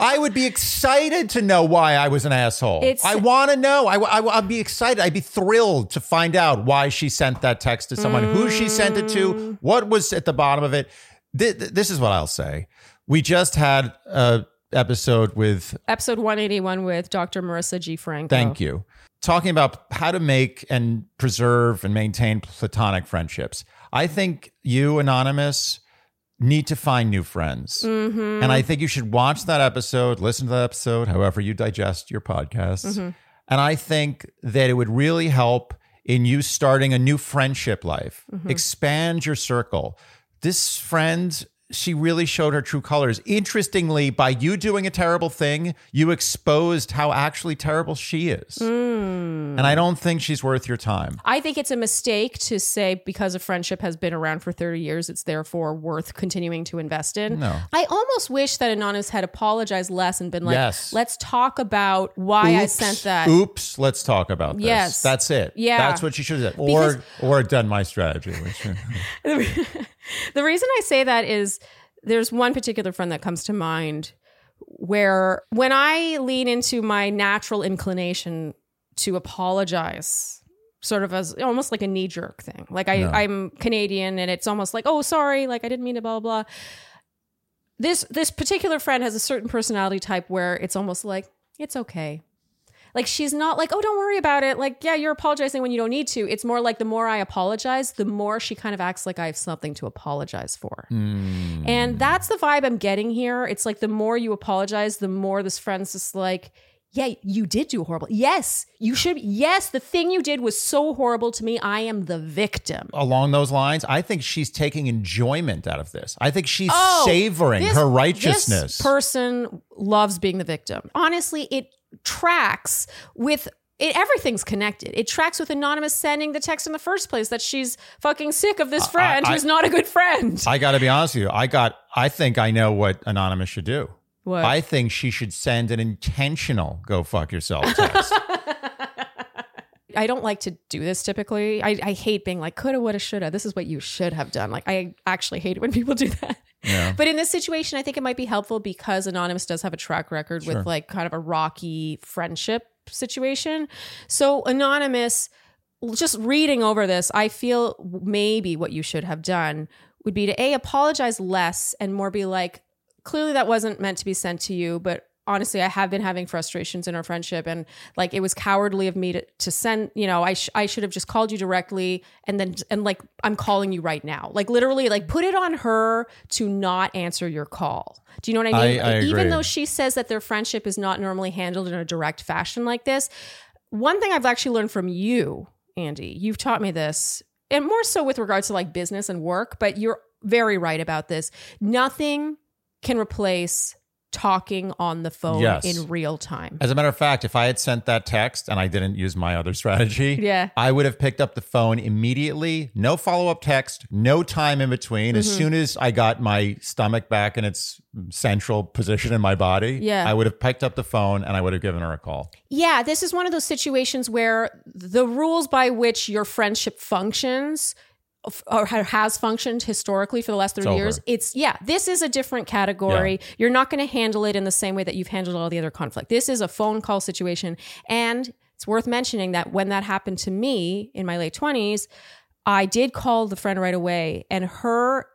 I would be excited to know why I was an asshole. It's- I want to know. I, I, would be excited. I'd be thrilled to find out why she sent that text to someone, who she sent it Mm. to, what was at the bottom of it. Th- th- This is what I'll say. We just had a episode with Episode 181 with Dr. Marisa G. Franco. Thank you. Talking about how to make and preserve and maintain platonic friendships. I think you, Anonymous, need to find new friends. Mm-hmm. And I think you should watch that episode, listen to that episode, however you digest your podcasts. Mm-hmm. And I think that it would really help in you starting a new friendship life. Mm-hmm. Expand your circle. This friend, she really showed her true colors. Interestingly, by you doing a terrible thing, you exposed how actually terrible she is. Mm. And I don't think she's worth your time. I think it's a mistake to say because a friendship has been around for 30 years, it's therefore worth continuing to invest in. No. I almost wish that Anonymous had apologized less and been like, Yes. let's talk about why I sent that. Oops, let's talk about this. Yes. That's it. Yeah. That's what she should have done. Because- Or or done my strategy. Which, the reason I say that is there's one particular friend that comes to mind where when I lean into my natural inclination to apologize, sort of as almost like a knee jerk thing. Like I, No. I'm Canadian and it's almost like, oh, sorry, like I didn't mean to blah blah. blah. This this particular friend has a certain personality type where it's almost like, it's okay. Like she's not like, oh, don't worry about it. Like, yeah, you're apologizing when you don't need to. It's more like the more I apologize, the more she kind of acts like I have something to apologize for. Hmm. And that's the vibe I'm getting here. It's like the more you apologize, the more this friend's just like, yeah, you did do horrible. Yes, you should. Yes, the thing you did was so horrible to me. I am the victim. along those lines, I think she's taking enjoyment out of this. I think she's Oh, savoring This- her righteousness. This person loves being the victim. Honestly, it tracks with it, everything's connected. It tracks with Anonymous sending the text in the first place that she's fucking sick of this friend I- who's not a good friend. I got to be honest with you. I got. I think I know what Anonymous should do. What? I think she should send an intentional "go fuck yourself" text. I don't like to do this typically. I, I hate being like coulda, woulda, shoulda. This is what you should have done. Like I actually hate it when people do that. Yeah. But in this situation, I think it might be helpful because Anonymous does have a track record Sure. with like kind of a rocky friendship situation. So Anonymous, just reading over this, I feel maybe what you should have done would be to a apologize less and more be like, clearly that wasn't meant to be sent to you, but honestly, I have been having frustrations in our friendship, and like it was cowardly of me to, to send. You know, I sh- I should have just called you directly, and then and like I'm calling you right now. Like literally, like put it on her to not answer your call. Do you know what I mean? I- I Even though she says that their friendship is not normally handled in a direct fashion like this, one thing I've actually learned from you, Andy, you've taught me this, and more so with regards to like business and work, but you're very right about this. Nothing can replace talking on the phone Yes. in real time. As a matter of fact, if I had sent that text and I didn't use my other strategy, Yeah. I would have picked up the phone immediately. No follow up text, no time in between. As Mm-hmm. soon as I got my stomach back in its central position in my body, Yeah. I would have picked up the phone and I would have given her a call. Yeah, this is one of those situations where the rules by which your friendship functions or has functioned historically for the last 30 It's years it's yeah this is a different category. You're not going to handle it in the same way that you've handled all the other conflict. This is a phone call situation and it's worth mentioning that when that happened to me in my late 20s i did call the friend right away and her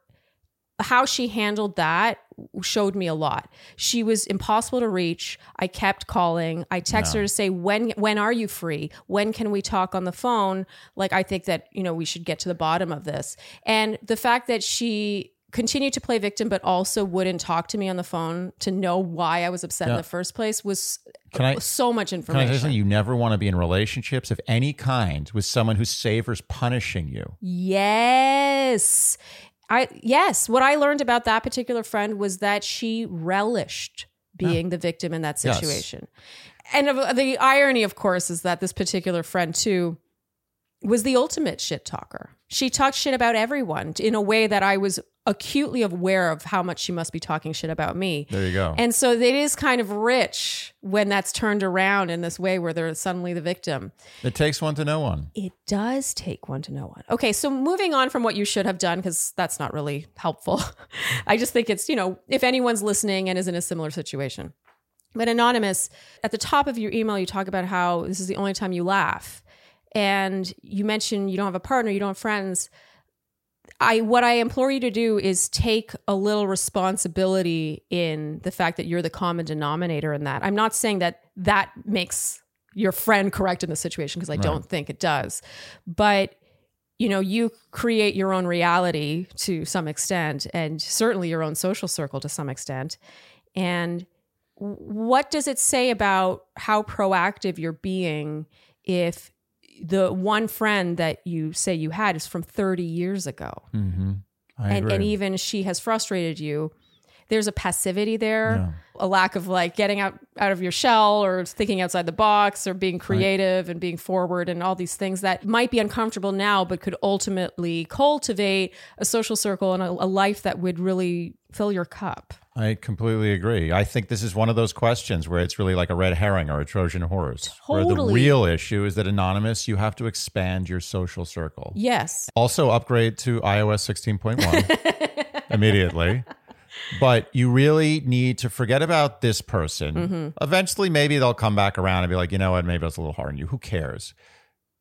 how she handled that showed me a lot. She was impossible to reach. I kept calling. I texted her to say when when are you free? When can we talk on the phone? Like I think that, you know, we should get to the bottom of this. And the fact that she continued to play victim but also wouldn't talk to me on the phone to know why I was upset in the first place was Can I- so much Can I information. You never want to be in relationships of any kind with someone who savors punishing you. Yes. I yes, what I learned about that particular friend was that she relished being the victim in that Yes. situation. And the irony of course is that this particular friend too was the ultimate shit talker. She talked shit about everyone in a way that I was acutely aware of how much she must be talking shit about me. There you go. And so it is kind of rich when that's turned around in this way where they're suddenly the victim. it takes one to know one. It does take one to know one. Okay, so moving on from what you should have done, because that's not really helpful. I just think it's, you know, if anyone's listening and is in a similar situation. But Anonymous, at the top of your email, you talk about how this is the only time you laugh. And you mention you don't have a partner, you don't have friends. I what I implore you to do is take a little responsibility in the fact that you're the common denominator in that. I'm not saying that that makes your friend correct in the situation because I don't think it does. But you know, you create your own reality to some extent and certainly your own social circle to some extent. And what does it say about how proactive you're being if the one friend that you say you had is from 30 years ago? Mm-hmm. And, and even she has frustrated you there's a passivity there Yeah. a lack of like getting out out of your shell or thinking outside the box or being creative and being forward and all these things that might be uncomfortable now but could ultimately cultivate a social circle and a, a life that would really fill your cup I completely agree. I think this is one of those questions where it's really like a red herring or a Trojan horse. Where the real issue is that anonymous, you have to expand your social circle. yes Also, upgrade to iOS 16.1 immediately. But you really need to forget about this person. Mm-hmm. Eventually, maybe they'll come back around and be like, you know what, maybe that's a little hard on you. Who cares?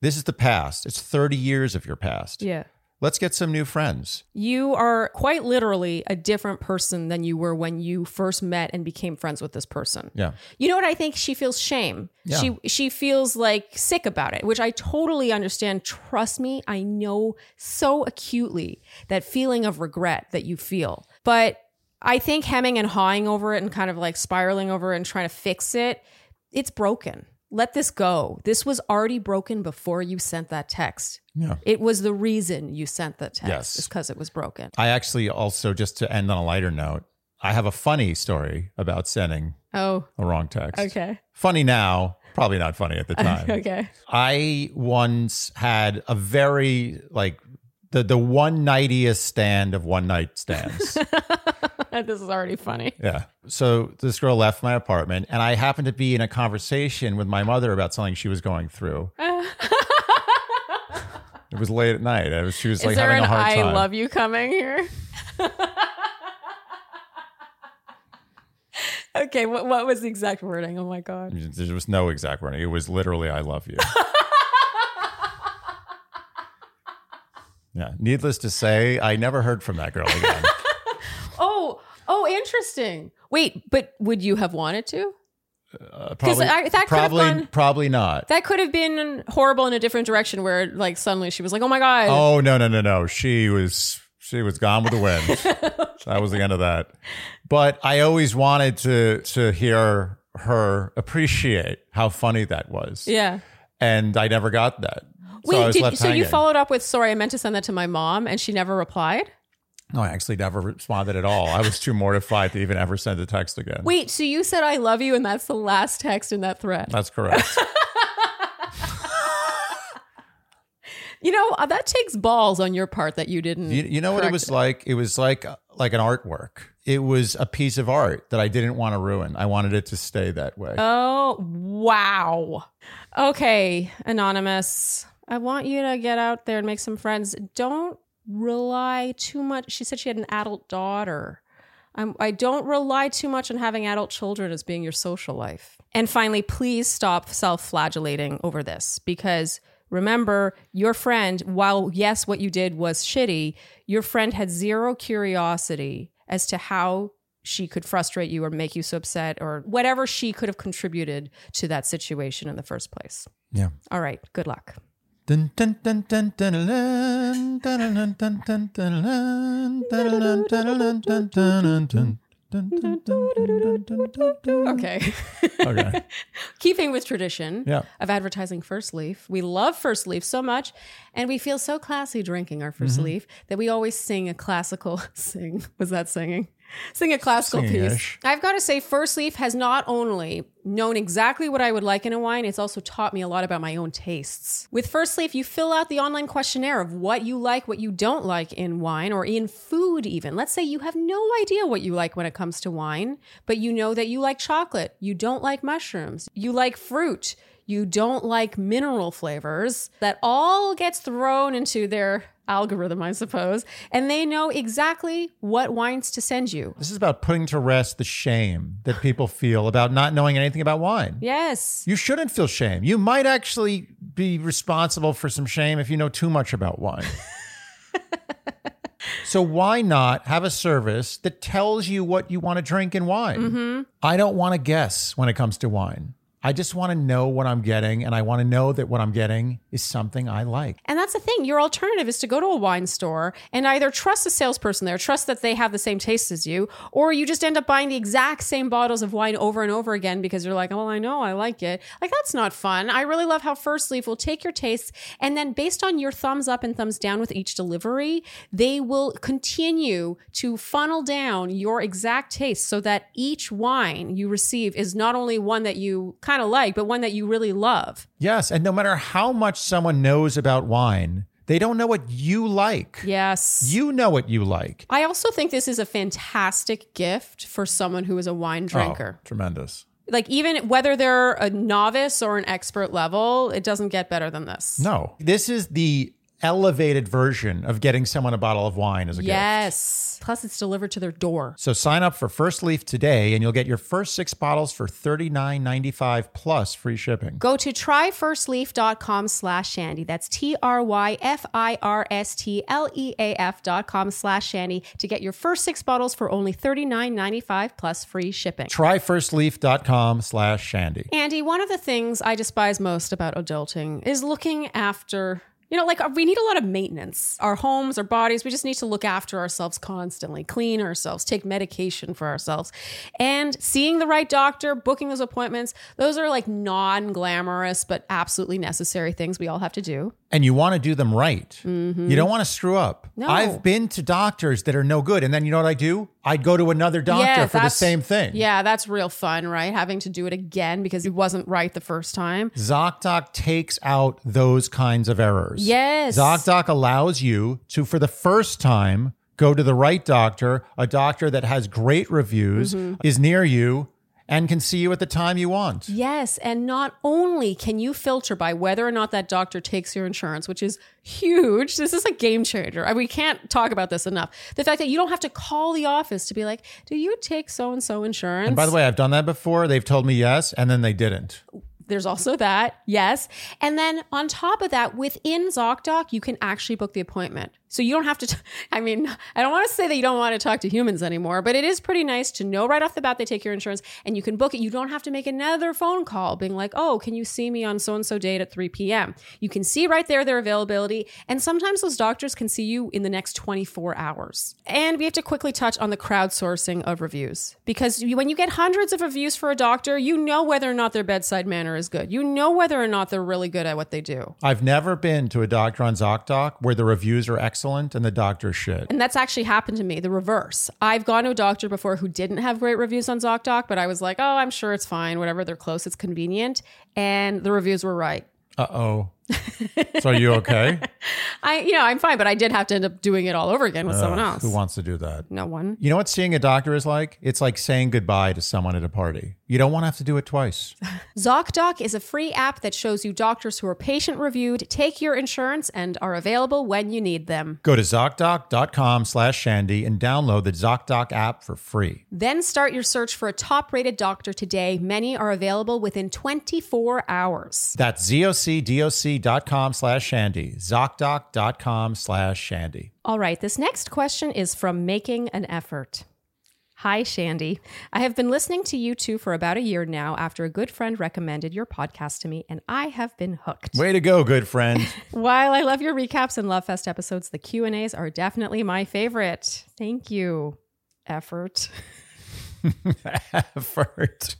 This is the past. It's 30 years of your past. yeah Let's get some new friends. you are quite literally a different person than you were when you first met and became friends with this person Yeah. You know what I think? She feels shame. Yeah. She she feels like sick about it, which I totally understand. Trust me, I know so acutely that feeling of regret that you feel. But I think hemming and hawing over it and kind of like spiraling over it and trying to fix it, it's broken. Let this go. This was already broken before you sent that text. Yeah. It was the reason you sent that text. Yes. It's because it was broken. I actually also, just to end on a lighter note, I have a funny story about sending Oh, a wrong text. okay. Funny now, probably not funny at the time. Okay. I once had a very like the the one nightiest stand of one night stands. this is already funny. yeah. So this girl left my apartment, and I happened to be in a conversation with my mother about something she was going through. It was late at night. I was, she was Is like there having an a hard I time. love you coming here? okay, what, what was the exact wording? Oh my God. There was no exact wording. It was literally "I love you." Yeah. Needless to say, I never heard from that girl again. Oh, oh, interesting. Wait, but would you have wanted to? Uh, probably, I- that could have probably, gone- probably not. That could have been horrible in a different direction where like suddenly she was like, oh my God. Oh no no no no! She was she was gone with the wind. that was the end of that. But I always wanted to to hear her appreciate how funny that was, Yeah. and I never got that. So Wait, was did, so you followed up with, sorry, I meant to send that to my mom and she never replied? No, I actually never responded at all. I was too mortified to even ever send a text again. Wait, so you said I love you and that's the last text in that thread? That's correct. You know, uh, that takes balls on your part that you didn't. you, you know what it was like? It was like like an artwork. It was a piece of art that I didn't want to ruin. I wanted it to stay that way. Oh, wow. Okay, Anonymous. I want you to get out there and make some friends. Don't rely too much. She said she had an adult daughter. I'm, I don't rely too much on having adult children as being your social life. And finally, please stop self flagellating over this because remember, your friend, while yes, what you did was shitty, your friend had zero curiosity as to how she could frustrate you or make you so upset or whatever she could have contributed to that situation in the first place. yeah. All right, good luck. Okay. okay. Keeping with tradition of advertising First Leaf, we love First Leaf so much, and we feel so classy drinking our 1st. Leaf that we always sing a classical sing. Was that singing? Sing a classical piece. Singing-ish. I've got to say, First Leaf has not only known exactly what I would like in a wine, it's also taught me a lot about my own tastes. With First Leaf, you fill out the online questionnaire of what you like, what you don't like in wine or in food, even. Let's say you have no idea what you like when it comes to wine, but you know that you like chocolate, you don't like mushrooms, you like fruit. You don't like mineral flavors. That all gets thrown into their algorithm, I suppose, and they know exactly what wines to send you. This is about putting to rest the shame that people feel about not knowing anything about wine. Yes. You shouldn't feel shame. You might actually be responsible for some shame if you know too much about wine. so why not have a service that tells you what you want to drink and wine? Mm-hmm. I don't want to guess when it comes to wine. I just want to know what I'm getting, and I want to know that what I'm getting is something I like. And that's the thing. Your alternative is to go to a wine store and either trust the salesperson there, trust that they have the same taste as you, or you just end up buying the exact same bottles of wine over and over again because you're like, oh, I know, I like it. Like, that's not fun. I really love how First Leaf will take your tastes and then, based on your thumbs up and thumbs down with each delivery, they will continue to funnel down your exact taste so that each wine you receive is not only one that you kind of like, but one that you really love. Yes, and no matter how much someone knows about wine, they don't know what you like. Yes. You know what you like. I also think this is a fantastic gift for someone who is a wine oh, drinker. Oh, tremendous. Like even whether they're a novice or an expert level, it doesn't get better than this. No, this is the elevated version of getting someone a bottle of wine as a gift. Yes. Plus it's delivered to their door. So sign up for First Leaf today and you'll get your first six bottles for $39.95 plus free shipping. Go to tryfirstleaf.com slash shandy. That's T-R-Y-F-I-R-S-T-L-E-A-F dot com slash shandy to get your first six bottles for only $39.95 plus free shipping. Tryfirstleaf.com slash shandy. Andy, one of the things I despise most about adulting is looking after. You know, like uh, we need a lot of maintenance. Our homes, our bodies, we just need to look after ourselves constantly, clean ourselves, take medication for ourselves. And seeing the right doctor, booking those appointments, those are like non glamorous, but absolutely necessary things we all have to do. And you want to do them right. You don't want to screw up. No. I've been to doctors that are no good. And then you know what I do? I'd go to another doctor Yeah, for the same thing. Yeah, that's real fun, right? Having to do it again because it wasn't right the first time. ZocDoc takes out those kinds of errors. Yes. ZocDoc allows you to, for the first time, go to the right doctor, a doctor that has great reviews, Mm-hmm. is near you, and can see you at the time you want. Yes, and not only can you filter by whether or not that doctor takes your insurance, which is huge. This is a game changer. I- We can't talk about this enough. The fact that you don't have to call the office to be like, "Do you take so and so insurance?" And by the way, I've done that before. They've told me yes, and then they didn't. There's also that, yes. And then on top of that, within ZocDoc, you can actually book the appointment. So you don't have to, t- I mean, I don't want to say that you don't want to talk to humans anymore, but it is pretty nice to know right off the bat they take your insurance and you can book it. You don't have to make another phone call being like, oh, can you see me on so and so date at 3 p.m.? You can see right there their availability. And sometimes those doctors can see you in the next 24 hours. And we have to quickly touch on the crowdsourcing of reviews because when you get hundreds of reviews for a doctor, you know whether or not their bedside manner is good. You know whether or not they're really good at what they do. I've never been to a doctor on ZocDoc where the reviews are excellent and the doctor's shit. And that's actually happened to me, the reverse. I've gone to a doctor before who didn't have great reviews on ZocDoc, but I was like, oh, I'm sure it's fine. Whatever, they're close, it's convenient. And the reviews were right. Uh oh. So are you okay? I, you know, I'm fine, but I did have to end up doing it all over again with someone else. Who wants to do that? no one. You know what seeing a doctor is like? It's like saying goodbye to someone at a party. You don't want to have to do it twice. ZocDoc is a free app that shows you doctors who are patient reviewed, take your insurance, and are available when you need them. Go to ZocDoc.com slash Shandy and download the ZocDoc app for free. Then start your search for a top rated doctor today. Many are available within 24 hours. That's ZocDoc.com slash Shandy. ZocDoc.com slash Shandy. All right, this next question is from Making an Effort. Hi, Shandy. I have been listening to you two for about a year now after a good friend recommended your podcast to me, and I have been hooked. Way to go, good friend. While I love your recaps and Love Fest episodes, the Q&As are definitely my favorite. Thank you. Effort. Effort.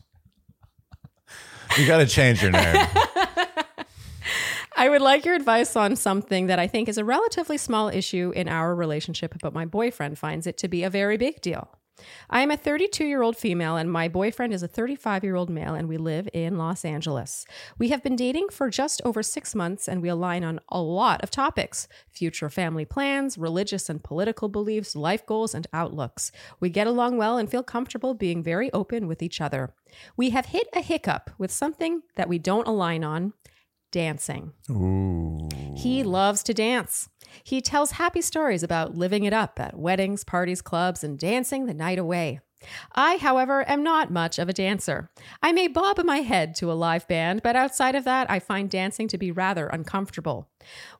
You got to change your name. I would like your advice on something that I think is a relatively small issue in our relationship, but my boyfriend finds it to be a very big deal. I am a 32 year old female, and my boyfriend is a 35 year old male, and we live in Los Angeles. We have been dating for just over six months, and we align on a lot of topics future family plans, religious and political beliefs, life goals, and outlooks. We get along well and feel comfortable being very open with each other. We have hit a hiccup with something that we don't align on dancing. Ooh. He loves to dance. He tells happy stories about living it up at weddings, parties, clubs, and dancing the night away. I, however, am not much of a dancer. I may bob my head to a live band, but outside of that, I find dancing to be rather uncomfortable.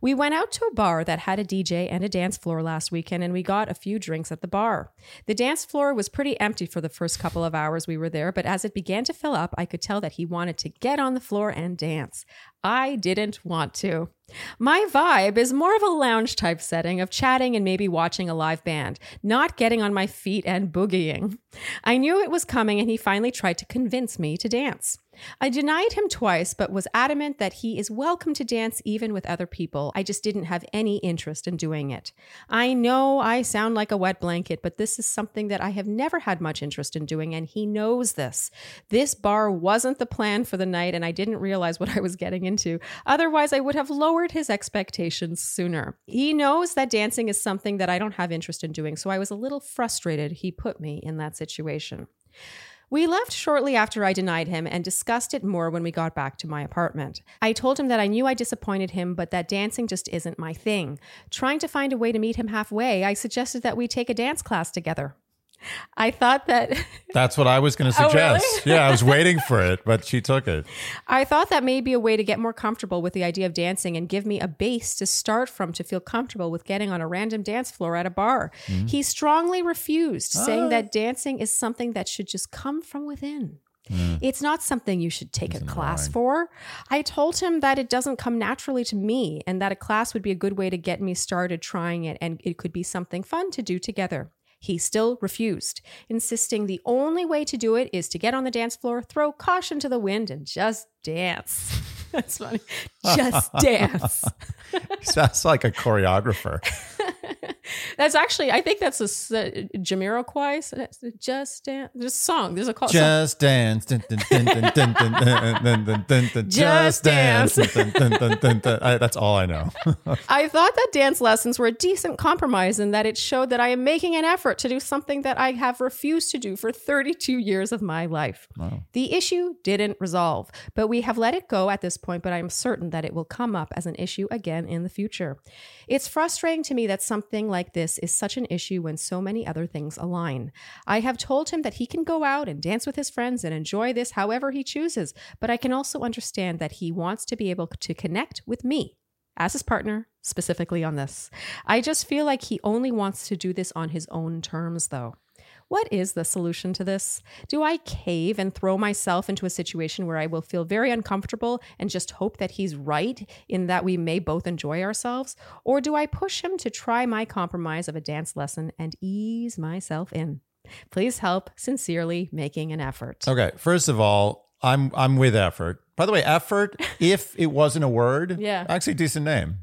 We went out to a bar that had a DJ and a dance floor last weekend, and we got a few drinks at the bar. The dance floor was pretty empty for the first couple of hours we were there, but as it began to fill up, I could tell that he wanted to get on the floor and dance. I didn't want to. My vibe is more of a lounge type setting of chatting and maybe watching a live band, not getting on my feet and boogieing. I knew it was coming, and he finally tried to convince me to dance. I denied him twice, but was adamant that he is welcome to dance even with other people. I just didn't have any interest in doing it. I know I sound like a wet blanket, but this is something that I have never had much interest in doing, and he knows this. This bar wasn't the plan for the night, and I didn't realize what I was getting into. Otherwise, I would have lowered his expectations sooner. He knows that dancing is something that I don't have interest in doing, so I was a little frustrated he put me in that situation. We left shortly after I denied him and discussed it more when we got back to my apartment. I told him that I knew I disappointed him, but that dancing just isn't my thing. Trying to find a way to meet him halfway, I suggested that we take a dance class together. I thought that That's what I was going to Oh, suggest. really? yeah, I was waiting for it, but she took it. I thought that may be a way to get more comfortable with the idea of dancing and give me a base to start from to feel comfortable with getting on a random dance floor at a bar. Mm-hmm. He strongly refused, saying ah. that dancing is something that should just come from within. Mm. It's not something you should take a class for. I told him that it doesn't come naturally to me and that a class would be a good way to get me started trying it and it could be something fun to do together. He still refused, insisting the only way to do it is to get on the dance floor, throw caution to the wind, and just dance. That's funny. Just dance. Sounds like a choreographer. that's actually, I think that's a uh, Jamiroquai. So that's just dance. This song. There's a call. Just dance. Just dance. That's all I know. I thought that dance lessons were a decent compromise in that it showed that I am making an effort to do something that I have refused to do for 32 years of my life. Wow. The issue didn't resolve, but we have let it go at this point. But I am certain that it will come up as an issue again in the future. It's frustrating to me that something like this is such an issue when so many other things align. I have told him that he can go out and dance with his friends and enjoy this however he chooses, but I can also understand that he wants to be able to connect with me as his partner, specifically on this. I just feel like he only wants to do this on his own terms, though. What is the solution to this? Do I cave and throw myself into a situation where I will feel very uncomfortable and just hope that he's right in that we may both enjoy ourselves? Or do I push him to try my compromise of a dance lesson and ease myself in? Please help. Sincerely, making an effort. Okay. First of all, I'm I'm with effort. By the way, effort, if it wasn't a word, Yeah. actually decent name.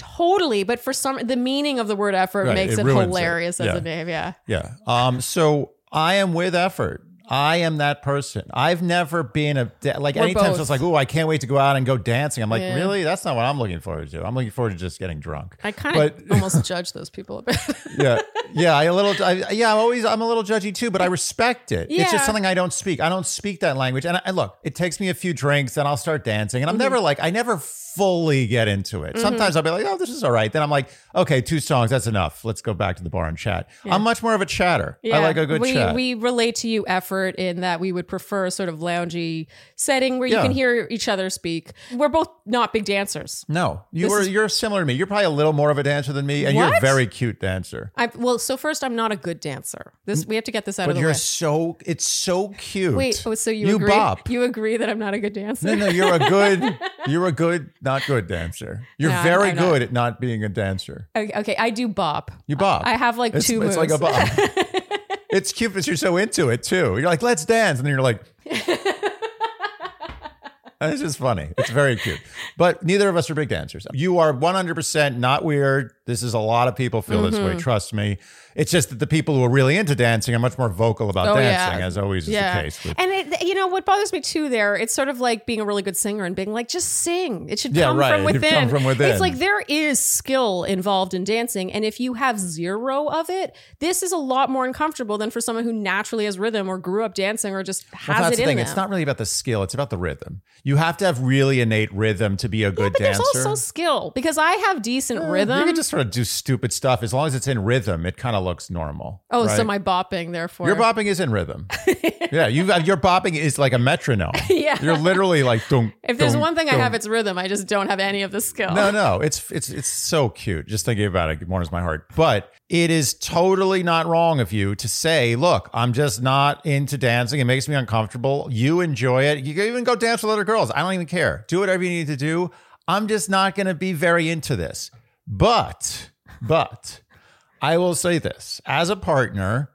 Totally, but for some, the meaning of the word effort Right, makes it it, ruins it. hilarious as Yeah. a name. Yeah. Yeah. Um. So I am with effort. I am that person. I've never been a like We're anytime both. it's like, oh, I can't wait to go out and go dancing. I'm like, Yeah. really? That's not what I'm looking forward to. I'm looking forward to just getting drunk. I kind of almost judge those people a bit. yeah, yeah. I a little. I, yeah, I'm always. I'm a little judgy too, but I respect it. It's just something I don't speak. I don't speak that language. And, I, look, it takes me a few drinks, and I'll start dancing. And I'm Mm-hmm. never like. I never fully get into it. Sometimes I'll be like, oh, this is all right. Then I'm like, okay, two songs, that's enough. Let's go back to the bar and chat. I'm much more of a chatter. I like a good we, chat. We relate to you effort in that we would prefer a sort of loungy setting where you Yeah. can hear each other speak. We're both not big dancers. no, you were. you're similar to me. You're probably a little more of a dancer than me, and you're a What? very cute dancer. I well, so first, I'm not a good dancer. This we have to get this out But of the you're way. so. It's so cute. Wait, oh, so you, you agree? bop. You agree that I'm not a good dancer? No, no, you're a good, you're a good, not good dancer. You're No, I'm- very I'm not. good at not being a dancer. Okay, okay, I do bop. You bop. I have like it's, two It's moves. like a bop. it's cute because you're so into it too. You're like, let's dance, and then you're like. It's just funny. It's very cute. But neither of us are big dancers. You are 100% not weird. This is a lot of people feel this Mm-hmm. way. Trust me. It's just that the people who are really into dancing are much more vocal about Oh, yeah. dancing, as always is the case. With, and it, you know what bothers me too. There, it's sort of like being a really good singer and being like, just sing. It should Yeah, come right. from within. come from within. It's like there is skill involved in dancing, and if you have zero of it, this is a lot more uncomfortable than for someone who naturally has rhythm or grew up dancing or just has Well, that's it the in thing. them. It's not really about the skill. It's about the rhythm. You have to have really innate rhythm to be a good but dancer. there's also skill because I have decent eh, rhythm. You can just sort of do stupid stuff as long as it's in rhythm. It kind of looks normal. oh, so my bopping, therefore. your bopping is in rhythm. yeah, you your bopping is like a metronome. Yeah. you're literally like don't. if there's one thing I have, it's rhythm. I just don't have any of the skill. no, no, it's it's it's so cute. Just thinking about it warms my heart. But it is totally not wrong of you to say, "Look, I'm just not into dancing. It makes me uncomfortable. You enjoy it. You can even go dance with other girls. I don't even care. Do whatever you need to do. I'm just not going to be very into this." But, but, I will say this: as a partner,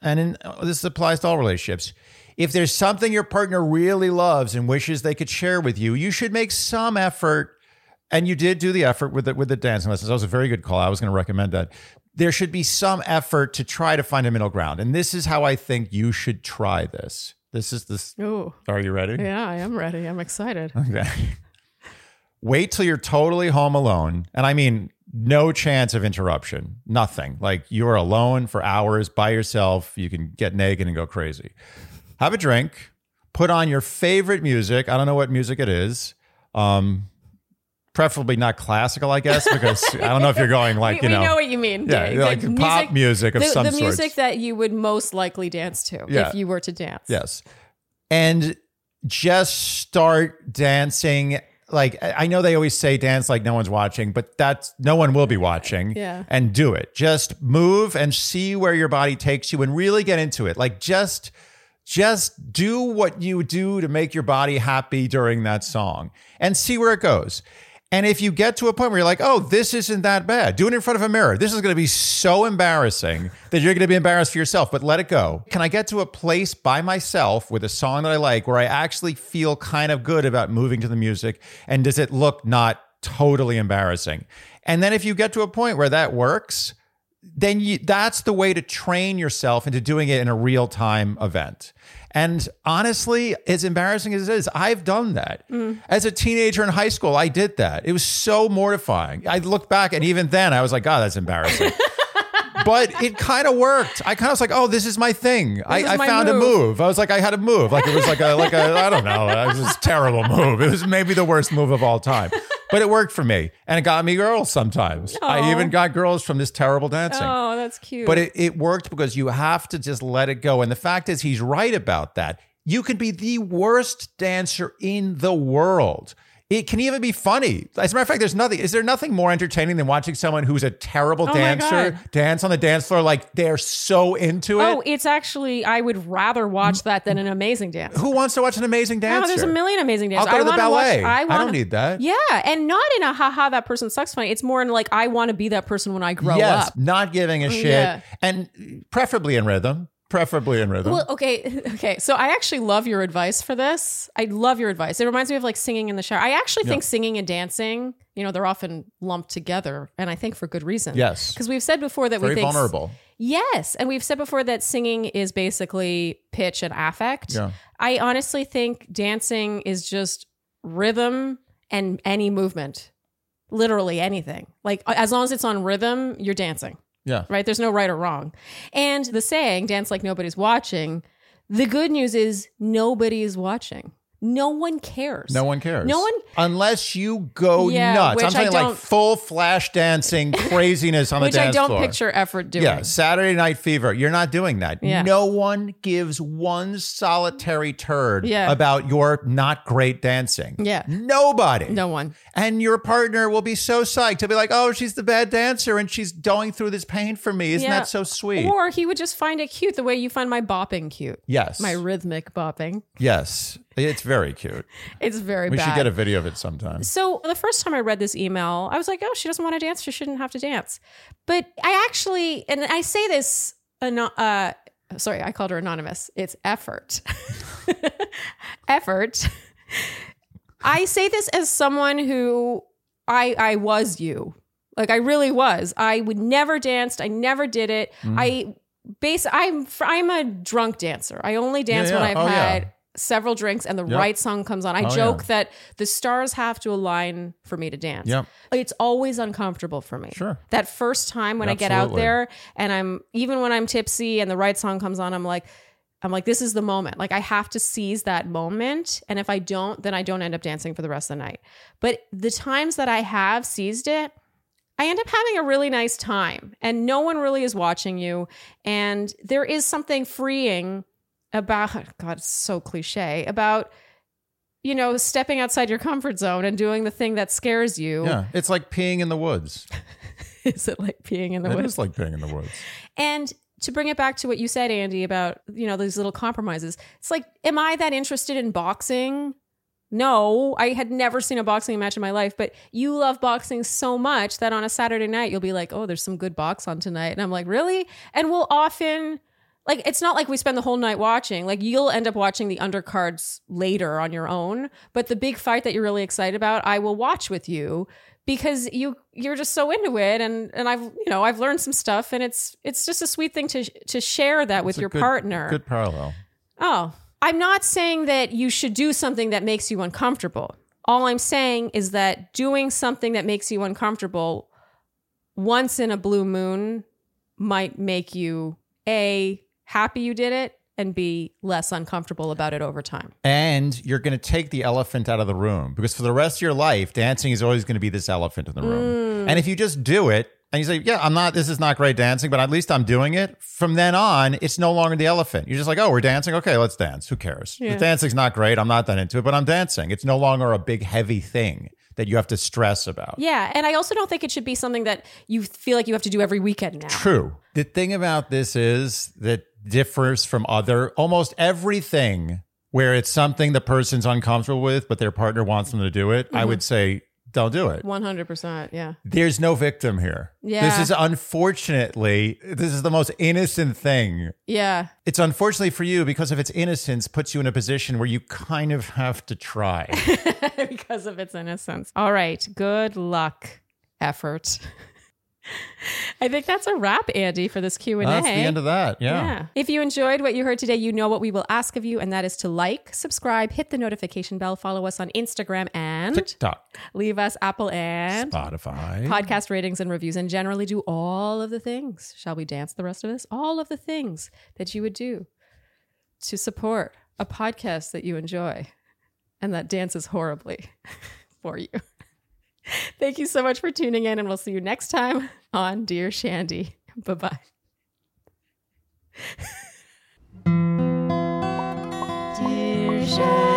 and in, this applies to all relationships. If there's something your partner really loves and wishes they could share with you, you should make some effort. And you did do the effort with the, with the dancing lessons. That was a very good call. I was going to recommend that. There should be some effort to try to find a middle ground. And this is how I think you should try this. This is this. Ooh, Are you ready? yeah, I am ready. I'm excited. Okay. Wait till you're totally home alone. And I mean, no chance of interruption, nothing. Like you're alone for hours by yourself. You can get naked and go crazy. Have a drink, put on your favorite music. I don't know what music it is. Um, preferably not classical, I guess, because I don't know if you're going like, we, you we know, know what you mean. yeah, like pop music of the, some the sort. music that you would most likely dance to Yeah. if you were to dance. Yes. And just start dancing. Like I know they always say dance like no one's watching, but that's no one will be watching. Yeah. And do it. Just move and see where your body takes you and really get into it. Like just just do what you do to make your body happy during that song and see where it goes. And if you get to a point where you're like, oh, this isn't that bad, do it in front of a mirror. This is going to be so embarrassing that you're going to be embarrassed for yourself, but let it go. Can I get to a place by myself with a song that I like where I actually feel kind of good about moving to the music? And does it look not totally embarrassing? And then if you get to a point where that works, then you, that's the way to train yourself into doing it in a real time event. And honestly, as embarrassing as it is, I've done that. Mm. As a teenager in high school, I did that. It was so mortifying. I look back and even then I was like, God, that's embarrassing. but it kind of worked. I kind of was like, oh, this is my thing. I, I my found a move. move. I was like, I had a move. Like it was like a like a I don't know. It was a terrible move. It was maybe the worst move of all time. But it worked for me. And it got me girls sometimes. I even got girls from this terrible dancing. Oh, that's cute. But it, it worked because you have to just let it go. And the fact is, he's right about that. You can be the worst dancer in the world. It can even be funny. As a matter of fact, there's nothing. Is there nothing more entertaining than watching someone who's a terrible oh my dancer dance on the dance floor like they're so into it? oh, it's actually I would rather watch that than an amazing dance. Who wants to watch an amazing No, dancer? there's a million amazing I'll dancers. go to I the wanna watch- ballet. I, I wanna, don't need that. Yeah, and not in a haha that person sucks funny. It's more in like I want to be that person when I grow up. yes, up. not giving a mm, shit, yeah. and preferably in rhythm. Preferably in rhythm. Well, okay, okay. So I actually love your advice for this. I love your advice. It reminds me of like singing in the shower. I actually think singing and dancing, you know, they're often lumped together, and I think for good reason. yes, because we've said before that very we think vulnerable. Yes, and we've said before that singing is basically pitch and affect. Yeah. I honestly think dancing is just rhythm and any movement. Literally anything. Like as long as it's on rhythm, you're dancing, Yeah, right? There's no right or wrong. And the saying, dance like nobody's watching, the good news is nobody is watching. No one cares. No one cares. No one- unless you go Yeah, nuts. which I'm saying like full flash dancing craziness on the dance floor. Which I don't floor. picture effort doing. Yeah, Saturday Night Fever. You're not doing that. Yeah. No one gives one solitary turd Yeah. about your not great dancing. Yeah. Nobody. No one. And your partner will be so psyched. He'll be like, oh, she's the bad dancer and she's going through this pain for me. Isn't Yeah. that so sweet? Or he would just find it cute the way you find my bopping cute. yes. My rhythmic bopping. yes. It's very cute. It's very We bad. should get a video of it sometime. So the first time I read this email, I was like, "Oh, she doesn't want to dance. She shouldn't have to dance." But I actually, and I say this, uh, sorry, I called her anonymous. It's effort, effort. I say this as someone who I I was you, like I really was. I would never danced. I never did it. Mm. I base. I'm I'm a drunk dancer. I only dance Yeah, when. I've Oh, yeah. Several drinks and the Yep. right song comes on. I Oh, joke yeah. that the stars have to align for me to dance. Yep. It's always uncomfortable for me. Sure. That first time when I get out there and I'm even when I'm tipsy and the right song comes on, I'm like, I'm like, this is the moment. Like I have to seize that moment. And if I don't, then I don't end up dancing for the rest of the night. But the times that I have seized it, I end up having a really nice time and no one really is watching you. And there is something freeing about, God, it's so cliche, about, you know, stepping outside your comfort zone and doing the thing that scares you. Yeah. It's like peeing in the woods. is it like peeing in the It woods? is like peeing in the woods. And to bring it back to what you said, Andy, about, you know, these little compromises, it's like, am I that interested in boxing? No, I had never seen a boxing match in my life, but you love boxing so much that on a Saturday night, you'll be like, oh, there's some good box on tonight. And I'm like, really? And we'll often, like, it's not like we spend the whole night watching. Like, you'll end up watching the undercards later on your own. But the big fight that you're really excited about, I will watch with you because you you're just so into it and and I've you know I've learned some stuff and it's it's just a sweet thing to to share that with It's your good- partner. Good parallel. Oh, I'm not saying that you should do something that makes you uncomfortable. All I'm saying is that doing something that makes you uncomfortable once in a blue moon might make you A, happy you did it, and be less uncomfortable about it over time. And you're going to take the elephant out of the room because for the rest of your life, dancing is always going to be this elephant in the room. Mm. And if you just do it and you say, Yeah, I'm not, this is not great dancing, but at least I'm doing it, from then on, it's no longer the elephant. You're just like, Oh, we're dancing. Okay, let's dance. Who cares? Yeah. The dancing's not great. I'm not that into it, but I'm dancing. It's no longer a big, heavy thing that you have to stress about. Yeah, and I also don't think it should be something that you feel like you have to do every weekend now. True. The thing about this is that differs from other almost everything where it's something the person's uncomfortable with, but their partner wants them to do it. I would mm-hmm. say don't do it. 100%. Yeah. There's no victim here. Yeah. This is unfortunately, this is the most innocent thing. Yeah. It's unfortunately for you because of its innocence puts you in a position where you kind of have to try. because of its innocence. All right. Good luck, effort. I think that's a wrap, Andy, for this Q&A. That's the end of that. Yeah. If you enjoyed what you heard today, you know what we will ask of you, and that is to like, subscribe, hit the notification bell, follow us on Instagram, and TikTok, leave us Apple and Spotify. podcast ratings and reviews, and generally do all of the things. Shall we dance the rest of this? All of the things that you would do to support a podcast that you enjoy and that dances horribly for you. Thank you so much for tuning in, and we'll see you next time on Dear Shandy. Bye bye. Dear Shandy.